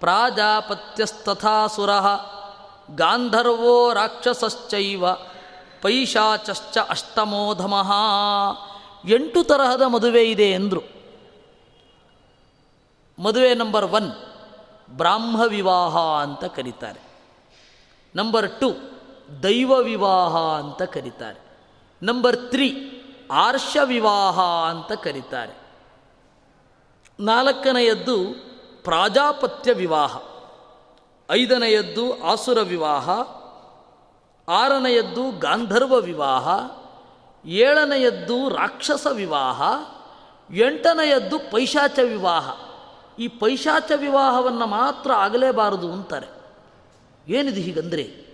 A: ಪ್ರಾಜಾಪತ್ಯಸ್ತಥಾಸುರ, ಗಾಂಧರ್ವೋ ರಾಕ್ಷಸಶ್ಚೈವ ಪೈಶಾಚಶ್ಚ ಅಷ್ಟಮೋಧಮಃ. ಎಂಟು ತರಹದ ಮದುವೆ ಇದೆ ಎಂದರು ಮದುವೆ ನಂಬರ್ ಒನ್, ಬ್ರಾಹ್ಮ ವಿವಾಹ ಅಂತ ಕರೀತಾರೆ. ನಂಬರ್ ಟು, ದೈವ ವಿವಾಹ ಅಂತ ಕರೀತಾರೆ. ನಂಬರ್ ತ್ರೀ, ಆರ್ಷ ವಿವಾಹ ಅಂತ ಕರೀತಾರೆ. ನಾಲ್ಕನೆಯದ್ದು, ಪ್ರಾಜಾಪತ್ಯ ವಿವಾಹ. ಐದನೆಯದ್ದು, ಆಸುರ ವಿವಾಹ. ಆರನೆಯದ್ದು ಗಾಂಧರ್ವ ವಿವಾಹ, ಏಳನೆಯದ್ದು ರಾಕ್ಷಸ ವಿವಾಹ, ಎಂಟನೆಯದ್ದು ಪೈಶಾಚ ವಿವಾಹ. ಈ ಪೈಶಾಚ ವಿವಾಹವನ್ನು ಮಾತ್ರ ಆಗಲೇಬಾರದು ಅಂತಾರೆ. ಏನಿದು ಹೀಗಂದರೆ?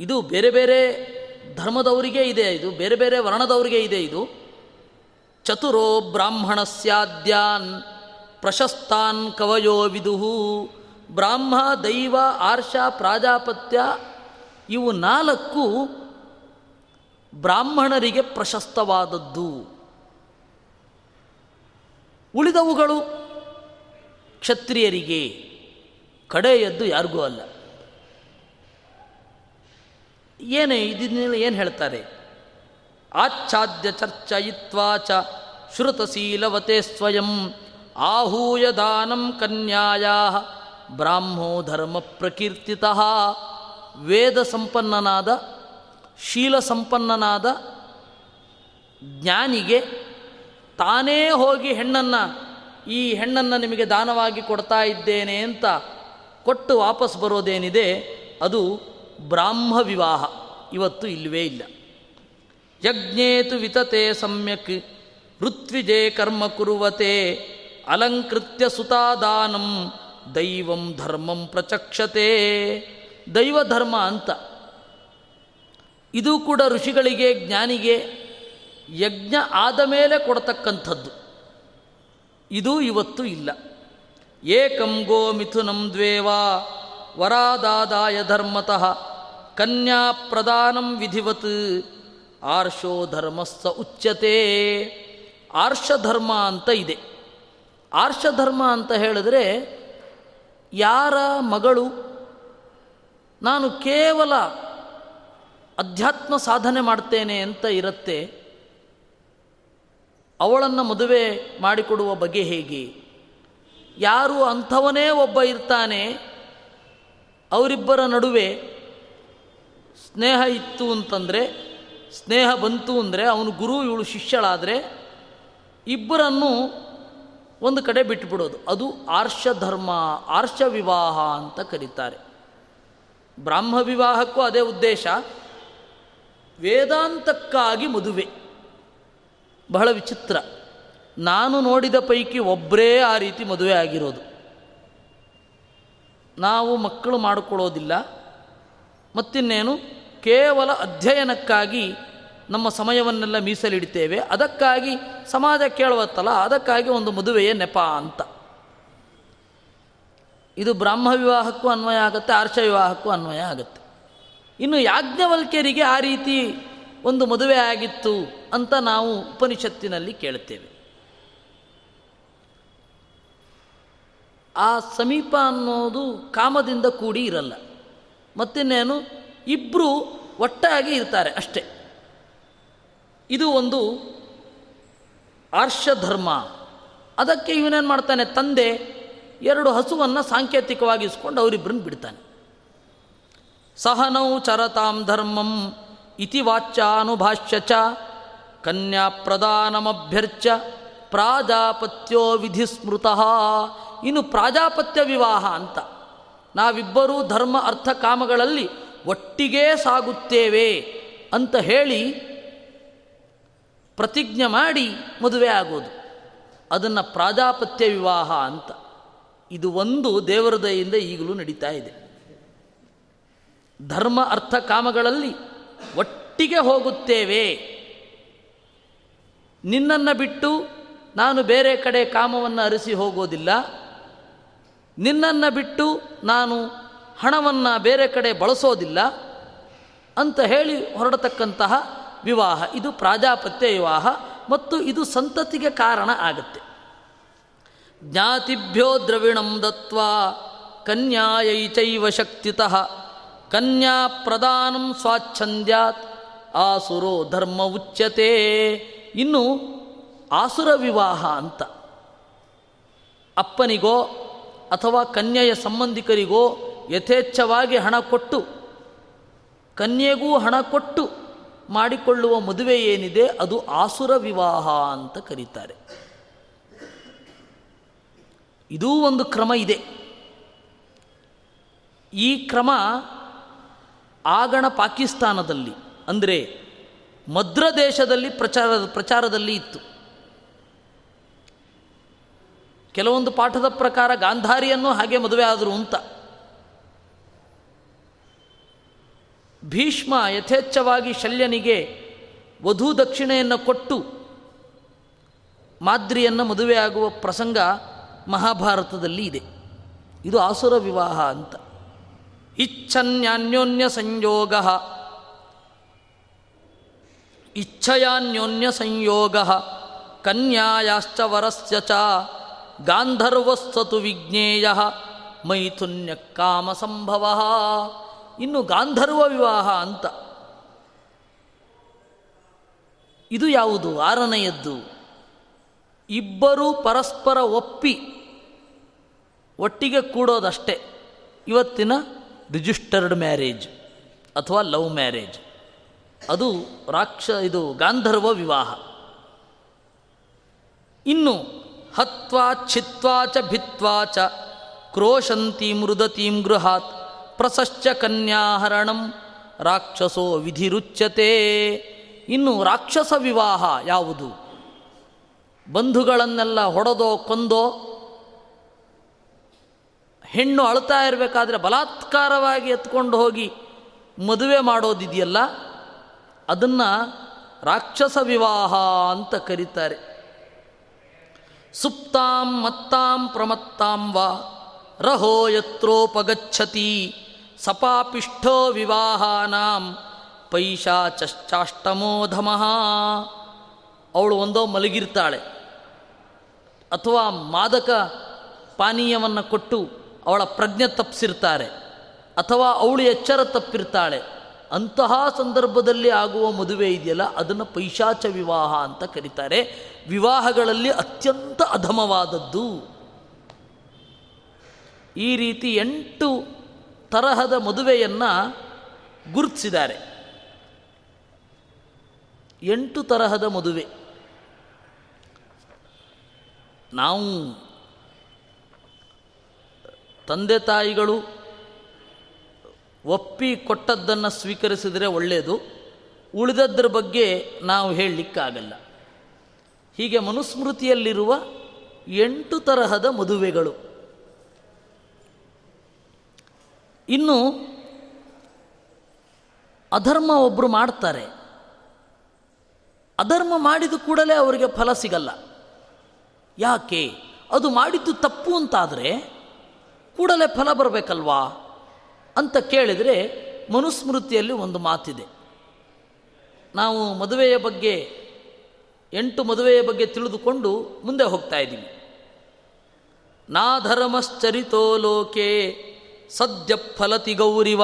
A: ಇದು ಬೇರೆ ಬೇರೆ ಧರ್ಮದವರಿಗೆ ಇದೆ, ಇದು ಬೇರೆ ಬೇರೆ ವರ್ಣದವರಿಗೆ ಇದೆ ಇದು. ಚತುರೋ ಬ್ರಾಹ್ಮಣ ಸ್ಯಾದ್ಯಾನ್ ಪ್ರಶಸ್ತಾನ್ ಕವಯೋ ವಿದುಹು. ಬ್ರಾಹ್ಮ, ದೈವ, ಆರ್ಷ, ಪ್ರಾಜಾಪತ್ಯ ಇವು ನಾಲ್ಕು ಬ್ರಾಹ್ಮಣರಿಗೆ ಪ್ರಶಸ್ತವಾದದ್ದು. ಉಳಿದವುಗಳು ಕ್ಷತ್ರಿಯರಿಗೆ, ಕಡೆಯದ್ದು ಯಾರಿಗೂ ಅಲ್ಲ. ಏನೇ ಇದನ್ನೆಲ್ಲ ಏನು ಹೇಳ್ತಾರೆ? ಆಚ್ಛಾದ್ಯ ಚರ್ಚಯಿತ್ವಾಚ ಶ್ರುತಶೀಲವತೆ ಸ್ವಯಂ ಆಹೂಯ ದಾನಂ ಕನ್ಯಾಯ ಬ್ರಾಹ್ಮೋ ಧರ್ಮ ಪ್ರಕೀರ್ತಿತಃ ವೇದ ಸಂಪನ್ನನಾದ, ಶೀಲ ಸಂಪನ್ನನಾದ ಜ್ಞಾನಿಗೆ ತಾನೇ ಹೋಗಿ ಹೆಣ್ಣನ್ನು, ಈ ಹೆಣ್ಣನ್ನು ನಿಮಗೆ ದಾನವಾಗಿ ಕೊಡ್ತಾ ಇದ್ದೇನೆ ಅಂತ ಕೊಟ್ಟು ವಾಪಸ್ ಬರೋದೇನಿದೆ, ಅದು ಬ್ರಾಹ್ಮ ವಿವಾಹ. ಇವತ್ತು ಇಲ್ಲವೇ ಇಲ್ಲ. ಯಜ್ಞೇತು ವಿತತೆ ಸಮ್ಯಕ್, ಋತ್ವಿಜೇ ಕರ್ಮ ಕುರುವತೆ, ಅಲಂಕೃತ್ಯ ಸುತಾದಾನಂ ದೈವಂ ಧರ್ಮಂ ಪ್ರಚಕ್ಷತೆ. ದೈವ ಧರ್ಮ ಅಂತ. ಇದು ಕೂಡ ಋಷಿಗಳಿಗೆ, ಜ್ಞಾನಿಗೆ ಯಜ್ಞ ಆದ ಮೇಲೆ ಕೊಡತಕ್ಕಂಥದ್ದು. ಇದು ಇವತ್ತು ಇಲ್ಲ. ಏಕಂ ಗೋ ಮಿಥುನಂ ದ್ವೇವಾ ವರಾದಾದಾಯ ಧರ್ಮತಃ ಕನ್ಯಾ ಪ್ರದಾನಂ ವಿಧಿವತ್. ಆರ್ಷೋ ಧರ್ಮಸ್ಸ ಉಚ್ಯತೆ. ಆರ್ಷಧರ್ಮ ಅಂತ ಇದೆ. ಆರ್ಷಧರ್ಮ ಅಂತ ಹೇಳಿದ್ರೆ ಯಾರ ಮಗಳು? ನಾನು ಕೇವಲ ಅಧ್ಯಾತ್ಮ ಸಾಧನೆ ಮಾಡ್ತೇನೆ ಅಂತ ಇರುತ್ತೆ. ಅವಳನ್ನು ಮದುವೆ ಮಾಡಿಕೊಡುವ ಬಗೆ ಹೇಗೆ? ಯಾರು ಅಂಥವನೇ ಒಬ್ಬ ಇರ್ತಾನೆ, ಅವರಿಬ್ಬರ ನಡುವೆ ಸ್ನೇಹ ಇತ್ತು ಅಂತಂದರೆ, ಸ್ನೇಹ ಬಂತು ಅಂದರೆ, ಅವನು ಗುರು, ಇವಳು ಶಿಷ್ಯಳಾದರೆ, ಇಬ್ಬರನ್ನು ಒಂದು ಕಡೆ ಬಿಟ್ಟುಬಿಡೋದು ಅದು ಆರ್ಷ ಧರ್ಮ ಆರ್ಷ ವಿವಾಹ ಅಂತ ಕರೀತಾರೆ. ಬ್ರಾಹ್ಮ ವಿವಾಹಕ್ಕೂ ಅದೇ ಉದ್ದೇಶ. ವೇದಾಂತಕ್ಕಾಗಿ ಮದುವೆ. ಬಹಳ ವಿಚಿತ್ರ. ನಾನು ನೋಡಿದ ಪೈಕಿ ಒಬ್ಬರೇ ಆ ರೀತಿ ಮದುವೆ ಆಗಿರೋದು. ನಾವು ಮಕ್ಕಳು ಮಾಡಿಕೊಳ್ಳೋದಿಲ್ಲ. ಮತ್ತಿನ್ನೇನು, ಕೇವಲ ಅಧ್ಯಯನಕ್ಕಾಗಿ ನಮ್ಮ ಸಮಯವನ್ನೆಲ್ಲ ಮೀಸಲಿಡ್ತೇವೆ. ಅದಕ್ಕಾಗಿ ಸಮಾಜ ಕೇಳುವತ್ತಲ್ಲ, ಅದಕ್ಕಾಗಿ ಒಂದು ಮದುವೆಯ ನೆಪ ಅಂತ. ಇದು ಬ್ರಾಹ್ಮ ವಿವಾಹಕ್ಕೂ ಅನ್ವಯ ಆಗುತ್ತೆ ಆರ್ಷ ವಿವಾಹಕ್ಕೂ ಅನ್ವಯ ಆಗುತ್ತೆ. ಇನ್ನು ಯಾಜ್ಞವಲ್ಕ್ಯರಿಗೆ ಆ ರೀತಿ ಒಂದು ಮದುವೆ ಆಗಿತ್ತು ಅಂತ ನಾವು ಉಪನಿಷತ್ತಿನಲ್ಲಿ ಕೇಳುತ್ತೇವೆ ಆ ಸಮೀಪ ಅನ್ನೋದು ಕಾಮದಿಂದ ಕೂಡಿ ಇರಲ್ಲ. ಮತ್ತಿನ್ನೇನು ಇಬ್ಬರು ಒಟ್ಟಾಗಿ ಇರ್ತಾರೆ ಅಷ್ಟೇ. ಇದು ಒಂದು ಆರ್ಷಧರ್ಮ. ಅದಕ್ಕೆ ಇವನೇನು ಮಾಡ್ತಾನೆ? ತಂದೆ ಎರಡು ಹಸುವನ್ನು ಸಾಂಕೇತಿಕವಾಗಿ ಇಸ್ಕೊಂಡು ಅವರಿಬ್ಬರನ್ನು ಬಿಡ್ತಾನೆ. ಸಹನೌ ಚರತಾಂ ಧರ್ಮಂ ಇತಿ ವಾಚ್ಯಾನುಭಾಷ್ಯ ಚ ಕನ್ಯಾ ಪ್ರಧಾನಮಭ್ಯರ್ಚ ಪ್ರಾಜಾಪತ್ಯೋ ವಿಧಿ ಸ್ಮೃತಃ ಇನ್ನು ಪ್ರಾಜಾಪತ್ಯ ವಿವಾಹ ಅಂತ. ನಾವಿಬ್ಬರೂ ಧರ್ಮ ಅರ್ಥ ಕಾಮಗಳಲ್ಲಿ ಒಟ್ಟಿಗೇ ಸಾಗುತ್ತೇವೆ ಅಂತ ಹೇಳಿ ಪ್ರತಿಜ್ಞೆ ಮಾಡಿ ಮದುವೆ ಆಗೋದು. ಅದನ್ನು ಪ್ರಾಜಾಪತ್ಯ ವಿವಾಹ ಅಂತ. ಇದು ಒಂದು ದೇವರ ದಯೆಯಿಂದ ಈಗಲೂ ನಡೀತಾ ಇದೆ. ಧರ್ಮ, ಅರ್ಥ, ಕಾಮಗಳಲ್ಲಿ ಒಟ್ಟಿಗೆ ಹೋಗುತ್ತೇವೆ. ನಿನ್ನನ್ನು ಬಿಟ್ಟು ನಾನು ಬೇರೆ ಕಡೆ ಕಾಮವನ್ನು ಅರಿಸಿ ಹೋಗೋದಿಲ್ಲ. ನಿನ್ನನ್ನು ಬಿಟ್ಟು ನಾನು ಹಣವನ್ನು ಬೇರೆ ಕಡೆ ಬಳಸೋದಿಲ್ಲ ಅಂತ ಹೇಳಿ ಹೊರಡತಕ್ಕಂತಹ ವಿವಾಹ. ಇದು ಪ್ರಾಜಾಪತ್ಯ ವಿವಾಹ ಮತ್ತು ಇದು ಸಂತತಿಗೆ ಕಾರಣ ಆಗುತ್ತೆ. ಜ್ಞಾತಿಭ್ಯೋ ದ್ರವಿಣಂ ದತ್ವ ಕನ್ಯಾಯೈ ಚೈವ ಶಕ್ತಿತಃ. ಕನ್ಯಾ ಪ್ರದಾನಂ ಸ್ವಾಚ್ಛಂದ್ಯಾತ್. ಆಸುರೋ ಧರ್ಮ ಉಚ್ಯತೆ. ಇನ್ನು ಆಸುರ ವಿವಾಹ ಅಂತ. ಅಪ್ಪನಿಗೋ ಅಥವಾ ಕನ್ಯೆಯ ಸಂಬಂಧಿಕರಿಗೋ ಯಥೇಚ್ಛವಾಗಿ ಹಣ ಕೊಟ್ಟು, ಕನ್ಯೆಗೂ ಹಣ ಕೊಟ್ಟು ಮಾಡಿಕೊಳ್ಳುವ ಮದುವೆ ಏನಿದೆ ಅದು ಆಸುರ ವಿವಾಹ ಅಂತ ಕರೀತಾರೆ. ಇದೂ ಒಂದು ಕ್ರಮ ಇದೆ. ಈ ಕ್ರಮ ಆಗಣ ಪಾಕಿಸ್ತಾನದಲ್ಲಿ, ಅಂದರೆ ಮದ್ರ ದೇಶದಲ್ಲಿ ಪ್ರಚಾರ, ಪ್ರಚಾರದಲ್ಲಿ ಇತ್ತು. ಕೆಲವೊಂದು ಪಾಠದ ಪ್ರಕಾರ ಗಾಂಧಾರಿಯನ್ನು ಹಾಗೆ ಮದುವೆ ಆದರು ಅಂತ. ಭೀಷ್ಮ ಯಥೇಚ್ಛವಾಗಿ ಶಲ್ಯನಿಗೆ ವಧು ದಕ್ಷಿಣೆಯನ್ನು ಕೊಟ್ಟು ಮಾದ್ರಿಯನ್ನು ಮದುವೆಯಾಗುವ ಪ್ರಸಂಗ ಮಹಾಭಾರತದಲ್ಲಿ ಇದೆ. ಇದು ಆಸುರ ವಿವಾಹ ಅಂತ. ಇಚ್ಛನ್ಯಾನ್ಯೋನ್ಯ ಸಂಯೋಗ. ಇಚ್ಛಯಾನ್ಯೋನ್ಯ ಸಂಯೋಗ. ಕನ್ಯಾಯಾಶ್ಚ ವರಸ್ಯ ಚ ಗಾಂಧರ್ವಸ್ಸತು ವಿಜ್ಞೇಯ ಮೈಥುನ್ಯ ಕಾಮ ಸಂಭವ ಇನ್ನು ಗಾಂಧರ್ವ ವಿವಾಹ ಅಂತ. ಇದು ಯಾವುದು? ಆರನೆಯದ್ದು. ಇಬ್ಬರು ಪರಸ್ಪರ ಒಪ್ಪಿ ಒಟ್ಟಿಗೆ ಕೂಡೋದಷ್ಟೇ. ಇವತ್ತಿನ ರಿಜಿಸ್ಟರ್ಡ್ ಮ್ಯಾರೇಜ್ ಅಥವಾ ಲವ್ ಮ್ಯಾರೇಜ್. ಅದು ರಾಕ್ಷ, ಇದು ಗಾಂಧರ್ವ ವಿವಾಹ. ಇನ್ನು ಹತ್ವಾ ಛಿತ್ವಾ ಚ ಭಿತ್ವಾ ಚ ಮೃದತೀಂ ಗೃಹಾತ್. ಪ್ರಸಶ್ಚ ಕನ್ಯಾಹರಣಂ. ರಾಕ್ಷಸೋ ವಿಧಿರುಚ್ಯತೆ. ಇನ್ನು ರಾಕ್ಷಸ ವಿವಾಹ ಯಾವುದು? ಬಂಧುಗಳನ್ನೆಲ್ಲ ಹೊಡೆದೋ, ಕೊಂದೋ? ಹೆಣ್ಣು ಅಳ್ತಾ ಇರಬೇಕಾದ್ರೆ ಬಲಾತ್ಕಾರವಾಗಿ ಎತ್ಕೊಂಡು ಹೋಗಿ ಮದುವೆ ಮಾಡೋದಿದೆಯಲ್ಲ? ಅದನ್ನು ರಾಕ್ಷಸ ವಿವಾಹ ಅಂತ ಕರೀತಾರೆ. ಸುಪ್ತಾಂ ಮತ್ತಾಂ ಪ್ರಮತ್ತಾಂ ವಾ ರಹೋ ಯತ್ರೋಪಗಚ್ಚತಿ ಸಪಾಪಿಷ್ಠೋ ವಿವಾಹಾನಾಂ ಪೈಶಾಚಾಷ್ಟಮೋಧಮಃ ಅವಳು ಒಂದೋ ಮಲಗಿರ್ತಾಳೆ. ಅಥವಾ ಮಾದಕ ಪಾನೀಯವನ್ನು ಕೊಟ್ಟು ಅವಳ ಪ್ರಜ್ಞೆ ತಪ್ಪಿಸಿರ್ತಾರೆ ಅಥವಾ ಅವಳು ಎಚ್ಚರ ತಪ್ಪಿರ್ತಾಳೆ. ಅಂತಹ ಸಂದರ್ಭದಲ್ಲಿ ಆಗುವ ಮದುವೆ ಇದೆಯಲ್ಲ, ಅದನ್ನು ಪೈಶಾಚ ವಿವಾಹ ಅಂತ ಕರೀತಾರೆ. ವಿವಾಹಗಳಲ್ಲಿ ಅತ್ಯಂತ ಅಧಮವಾದದ್ದು. ಈ ರೀತಿ ಎಂಟು ತರಹದ ಮದುವೆಯನ್ನು ಗುರುತಿಸಿದ್ದಾರೆ. ಎಂಟು ತರಹದ ಮದುವೆ. ನಾವು ತಂದೆ ತಾಯಿಗಳು ಒಪ್ಪಿ ಕೊಟ್ಟದ್ದನ್ನು ಸ್ವೀಕರಿಸಿದರೆ ಒಳ್ಳೆಯದು ಉಳಿದದ್ರ ಬಗ್ಗೆ ನಾವು ಹೇಳಲಿಕ್ಕಾಗಲ್ಲ. ಹೀಗೆ ಮನುಸ್ಮೃತಿಯಲ್ಲಿರುವ ಎಂಟು ತರಹದ ಮದುವೆಗಳು. ಇನ್ನು ಅಧರ್ಮ ಒಬ್ಬರು ಮಾಡ್ತಾರೆ. ಅಧರ್ಮ ಮಾಡಿದ ಕೂಡಲೇ ಅವರಿಗೆ ಫಲ ಸಿಗಲ್ಲ. ಯಾಕೆ? ಅದು ಮಾಡಿದ್ದು ತಪ್ಪು ಅಂತಾದರೆ ಕೂಡಲೇ ಫಲ ಬರಬೇಕಲ್ವಾ? ಅಂತ ಕೇಳಿದರೆ ಮನುಸ್ಮೃತಿಯಲ್ಲಿ ಒಂದು ಮಾತಿದೆ. ನಾವು ಮದುವೆಯ ಬಗ್ಗೆ, ಎಂಟು ಮದುವೆಯ ಬಗ್ಗೆ ತಿಳಿದುಕೊಂಡು ಮುಂದೆ ಹೋಗ್ತಾ ಇದ್ದೀವಿ. ನಾ ಧರ್ಮಶ್ಚರಿತೋ ಲೋಕೆ ಸದ್ಯ ಫಲತಿ ಗೌರಿವ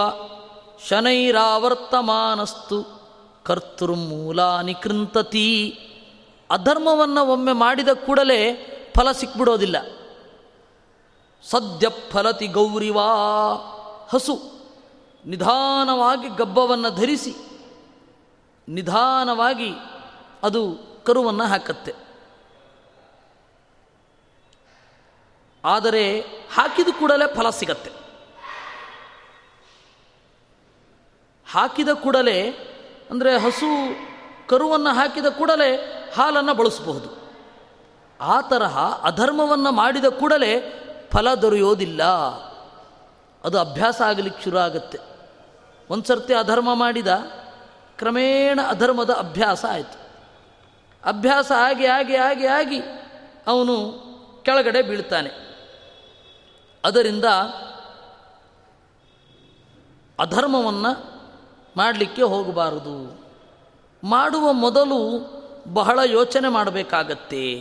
A: ಶನೈರಾವರ್ತಮಾನಸ್ತು ಕರ್ತೃಮೂಲಾನಿ ಕೃಂತತಿ ಅಧರ್ಮವನ್ನು ಒಮ್ಮೆ ಮಾಡಿದ ಕೂಡಲೇ ಫಲ ಸಿಕ್ಬಿಡೋದಿಲ್ಲ. ಸದ್ಯ ಫಲತಿ ಗೌರಿವಾ ಹಸು ನಿಧಾನವಾಗಿ ಗಬ್ಬವನ್ನು ಧರಿಸಿ ನಿಧಾನವಾಗಿ ಅದು ಕರುವನ್ನು ಹಾಕತ್ತೆ. ಆದರೆ ಹಾಕಿದ ಕೂಡಲೇ ಫಲ ಸಿಗತ್ತೆ. ಹಾಕಿದ ಕೂಡಲೇ, ಅಂದರೆ ಹಸು ಕರುವನ್ನು ಹಾಕಿದ ಕೂಡಲೇ ಹಾಲನ್ನು ಬಳಸಬಹುದು. ಆ ತರಹ ಅಧರ್ಮವನ್ನು ಮಾಡಿದ ಕೂಡಲೇ ಫಲ ದೊರೆಯೋದಿಲ್ಲ. ಅದು ಅಭ್ಯಾಸ ಆಗಲಿಕ್ಕೆ ಶುರು ಆಗುತ್ತೆ. ಒಂದು ಸರ್ತಿ ಅಧರ್ಮ ಮಾಡಿದ ಕ್ರಮೇಣ ಅಧರ್ಮದ ಅಭ್ಯಾಸ ಆಯಿತು. ಅಭ್ಯಾಸ ಆಗಿ ಆಗಿ ಆಗಿ ಆಗಿ ಅವನು ಕೆಳಗಡೆ ಬೀಳ್ತಾನೆ. ಅದರಿಂದ ಅಧರ್ಮವನ್ನು ಮಾಡಲಿಕ್ಕೆ ಹೋಗಬಾರದು. ಮಾಡುವ ಮೊದಲು ಬಹಳ ಯೋಚನೆ ಮಾಡಬೇಕಾಗತ್ತೆ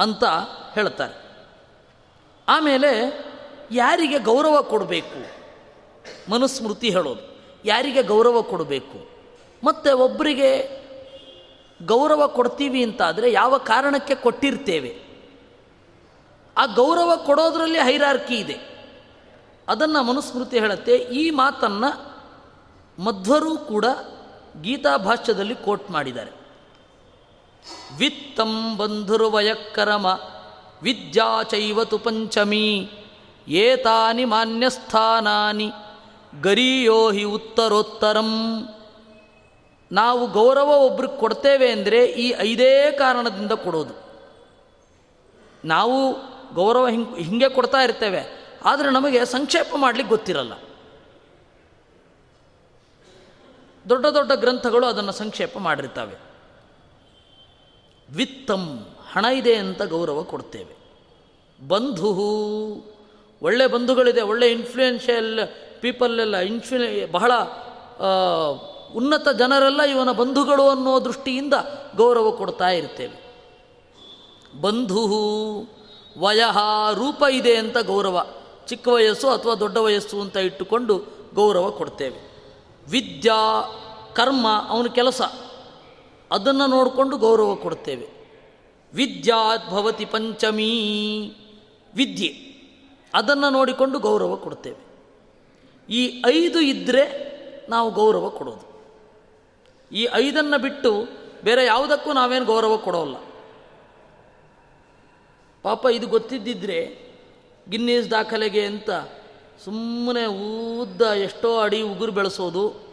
A: ಅಂತ ಹೇಳ್ತಾರೆ. ಆಮೇಲೆ ಯಾರಿಗೆ ಗೌರವ ಕೊಡಬೇಕು? ಮನುಸ್ಮೃತಿ ಹೇಳೋದು. ಯಾರಿಗೆ ಗೌರವ ಕೊಡಬೇಕು? ಮತ್ತು ಒಬ್ಬರಿಗೆ ಗೌರವ ಕೊಡ್ತೀವಿ ಅಂತಾದರೆ ಯಾವ ಕಾರಣಕ್ಕೆ ಕೊಟ್ಟಿರ್ತೇವೆ? ಆ ಗೌರವ ಕೊಡೋದರಲ್ಲಿ ಹೈರಾರ್ಕಿ ಇದೆ. ಅದನ್ನು ಮನುಸ್ಮೃತಿ ಹೇಳುತ್ತೆ. ಈ ಮಾತನ್ನು ಮಧ್ವರು ಕೂಡ ಗೀತಾ ಭಾಷ್ಯದಲ್ಲಿ ಕೋಟ್ ಮಾಡಿದ್ದಾರೆ. ವಿತ್ತಂ ಬಂಧುರ್ವಯಕ್ಕರಮ ವಿದ್ಯಾ ಚೈವತು ಪಂಚಮಿ, ಏತಾನಿ ಮಾನ್ಯಸ್ಥಾನಾನಿ, ಗರೀಯೋ ಹಿ ಉತ್ತರೋತ್ತರಂ. ನಾವು ಗೌರವ ಒಬ್ರಿಗೆ ಕೊಡ್ತೇವೆ ಅಂದರೆ ಈ ಐದೇ ಕಾರಣದಿಂದ ಕೊಡೋದು. ನಾವು ಗೌರವ ಹಿಂಗೆ ಹಿಂಗೆ ಕೊಡ್ತಾ ಇರ್ತೇವೆ, ಆದರೆ ನಮಗೆ ಸಂಕ್ಷೇಪ ಮಾಡಲಿಕ್ಕೆ ಗೊತ್ತಿರಲ್ಲ. ದೊಡ್ಡ ದೊಡ್ಡ ಗ್ರಂಥಗಳು ಅದನ್ನು ಸಂಕ್ಷೇಪ ಮಾಡಿರ್ತವೆ. ವಿತ್ತಂ ಹಣ ಇದೆ ಅಂತ ಗೌರವ ಕೊಡ್ತೇವೆ. ಬಂಧು ಒಳ್ಳೆ ಬಂಧುಗಳಿದೆ, ಒಳ್ಳೆ ಇನ್ಫ್ಲೂಯೆನ್ಷಿಯಲ್ ಎಲ್ಲ ಇನ್ಫ್ಲು ಬಹಳ ಉನ್ನತ ಜನರೆಲ್ಲ ಇವನ ಬಂಧುಗಳು ಅನ್ನೋ ದೃಷ್ಟಿಯಿಂದ ಗೌರವ ಕೊಡ್ತಾ ಇರ್ತೇವೆ. ಬಂಧು ವಯಃ, ರೂಪ ಇದೆ ಅಂತ ಗೌರವ, ಚಿಕ್ಕ ವಯಸ್ಸು ಅಥವಾ ದೊಡ್ಡ ವಯಸ್ಸು ಅಂತ ಇಟ್ಟುಕೊಂಡು ಗೌರವ ಕೊಡ್ತೇವೆ. ವಿದ್ಯಾ, ಕರ್ಮ, ಅವನ ಕೆಲಸ. ಅದನ್ನು ನೋಡಿಕೊಂಡು ಗೌರವ ಕೊಡ್ತೇವೆ. ವಿದ್ಯಾದ್ಭವತಿ ಪಂಚಮೀ. ವಿದ್ಯೆ. ಅದನ್ನು ನೋಡಿಕೊಂಡು ಗೌರವ ಕೊಡ್ತೇವೆ. ಈ ಐದು ಇದ್ದರೆ ನಾವು ಗೌರವ ಕೊಡೋದು. ಈ ಐದನ್ನು ಬಿಟ್ಟು ಬೇರೆ ಯಾವುದಕ್ಕೂ ನಾವೇನು ಗೌರವ ಕೊಡೋಲ್ಲ. ಪಾಪ ಇದು ಗೊತ್ತಿದ್ದಿದ್ರೆ ಗಿನ್ನೀಸ್ ದಾಖಲೆಗೆ ಅಂತ ಸುಮ್ಮನೆ ಉದ್ದ ಎಷ್ಟೋ ಅಡಿ ಉಗುರು ಬೆಳೆಸೋದು.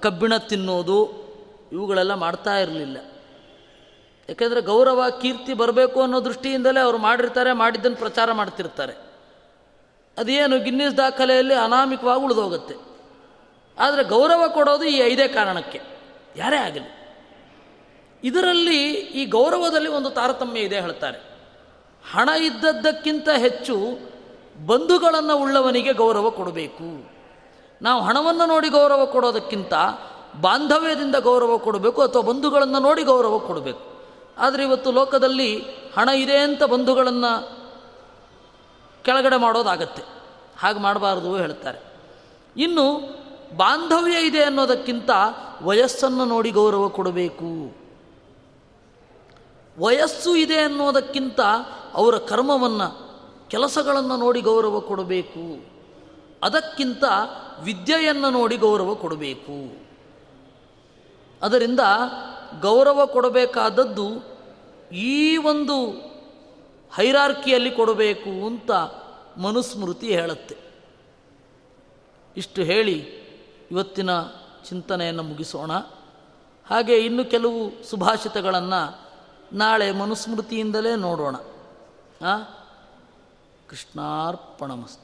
A: ಕಬ್ಬಿಣ ತಿನ್ನೋದು, ಇವುಗಳೆಲ್ಲ ಮಾಡ್ತಾ ಇರಲಿಲ್ಲ. ಯಾಕೆಂದರೆ ಗೌರವ, ಕೀರ್ತಿ ಬರಬೇಕು ಅನ್ನೋ ದೃಷ್ಟಿಯಿಂದಲೇ ಅವರು ಮಾಡಿರ್ತಾರೆ, ಮಾಡಿದ್ದನ್ನು ಪ್ರಚಾರ ಮಾಡ್ತಿರ್ತಾರೆ. ಅದೇನು ಗಿನ್ನಿಸ್ ದಾಖಲೆಯಲ್ಲಿ ಅನಾಮಿಕವಾಗಿ ಉಳಿದೋಗುತ್ತೆ. ಆದರೆ ಗೌರವ ಕೊಡೋದು ಈ ಐದೇ ಕಾರಣಕ್ಕೆ. ಯಾರೇ ಆಗಲಿ. ಇದರಲ್ಲಿ ಈ ಗೌರವದಲ್ಲಿ ಒಂದು ತಾರತಮ್ಯ ಇದೆ ಹೇಳ್ತಾರೆ. ಹಣ ಇದ್ದದ್ದಕ್ಕಿಂತ ಹೆಚ್ಚು ಬಂಧುಗಳನ್ನು ಉಳ್ಳವನಿಗೆ ಗೌರವ ಕೊಡಬೇಕು. ನಾವು ಹಣವನ್ನು ನೋಡಿ ಗೌರವ ಕೊಡೋದಕ್ಕಿಂತ ಬಾಂಧವ್ಯದಿಂದ ಗೌರವ ಕೊಡಬೇಕು ಅಥವಾ ಬಂಧುಗಳನ್ನು ನೋಡಿ ಗೌರವ ಕೊಡಬೇಕು. ಆದರೆ ಇವತ್ತು ಲೋಕದಲ್ಲಿ ಹಣ ಇದೆ ಅಂತ ಬಂಧುಗಳನ್ನು ಕೆಳಗಡೆ ಮಾಡೋದಾಗತ್ತೆ. ಹಾಗೆ ಮಾಡಬಾರ್ದು ಹೇಳ್ತಾರೆ. ಇನ್ನು ಬಾಂಧವ್ಯ ಇದೆ ಅನ್ನೋದಕ್ಕಿಂತ ವಯಸ್ಸನ್ನು ನೋಡಿ ಗೌರವ ಕೊಡಬೇಕು. ವಯಸ್ಸು ಇದೆ ಅನ್ನೋದಕ್ಕಿಂತ ಅವರ ಕರ್ಮವನ್ನು, ಕೆಲಸಗಳನ್ನು ನೋಡಿ ಗೌರವ ಕೊಡಬೇಕು. ಅದಕ್ಕಿಂತ ವಿದ್ಯೆಯನ್ನು ನೋಡಿ ಗೌರವ ಕೊಡಬೇಕು. ಅದರಿಂದ ಗೌರವ ಕೊಡಬೇಕಾದದ್ದು ಈ ಒಂದು ಹೈರಾರ್ಕಿಯಲ್ಲಿ ಕೊಡಬೇಕು ಅಂತ ಮನುಸ್ಮೃತಿ ಹೇಳುತ್ತೆ. ಇಷ್ಟು ಹೇಳಿ ಇವತ್ತಿನ ಚಿಂತನೆಯನ್ನು ಮುಗಿಸೋಣ. ಹಾಗೆ ಇನ್ನು ಕೆಲವು ಸುಭಾಷಿತಗಳನ್ನು ನಾಳೆ ಮನುಸ್ಮೃತಿಯಿಂದಲೇ ನೋಡೋಣ. ಕೃಷ್ಣಾರ್ಪಣಮಸ್ತು.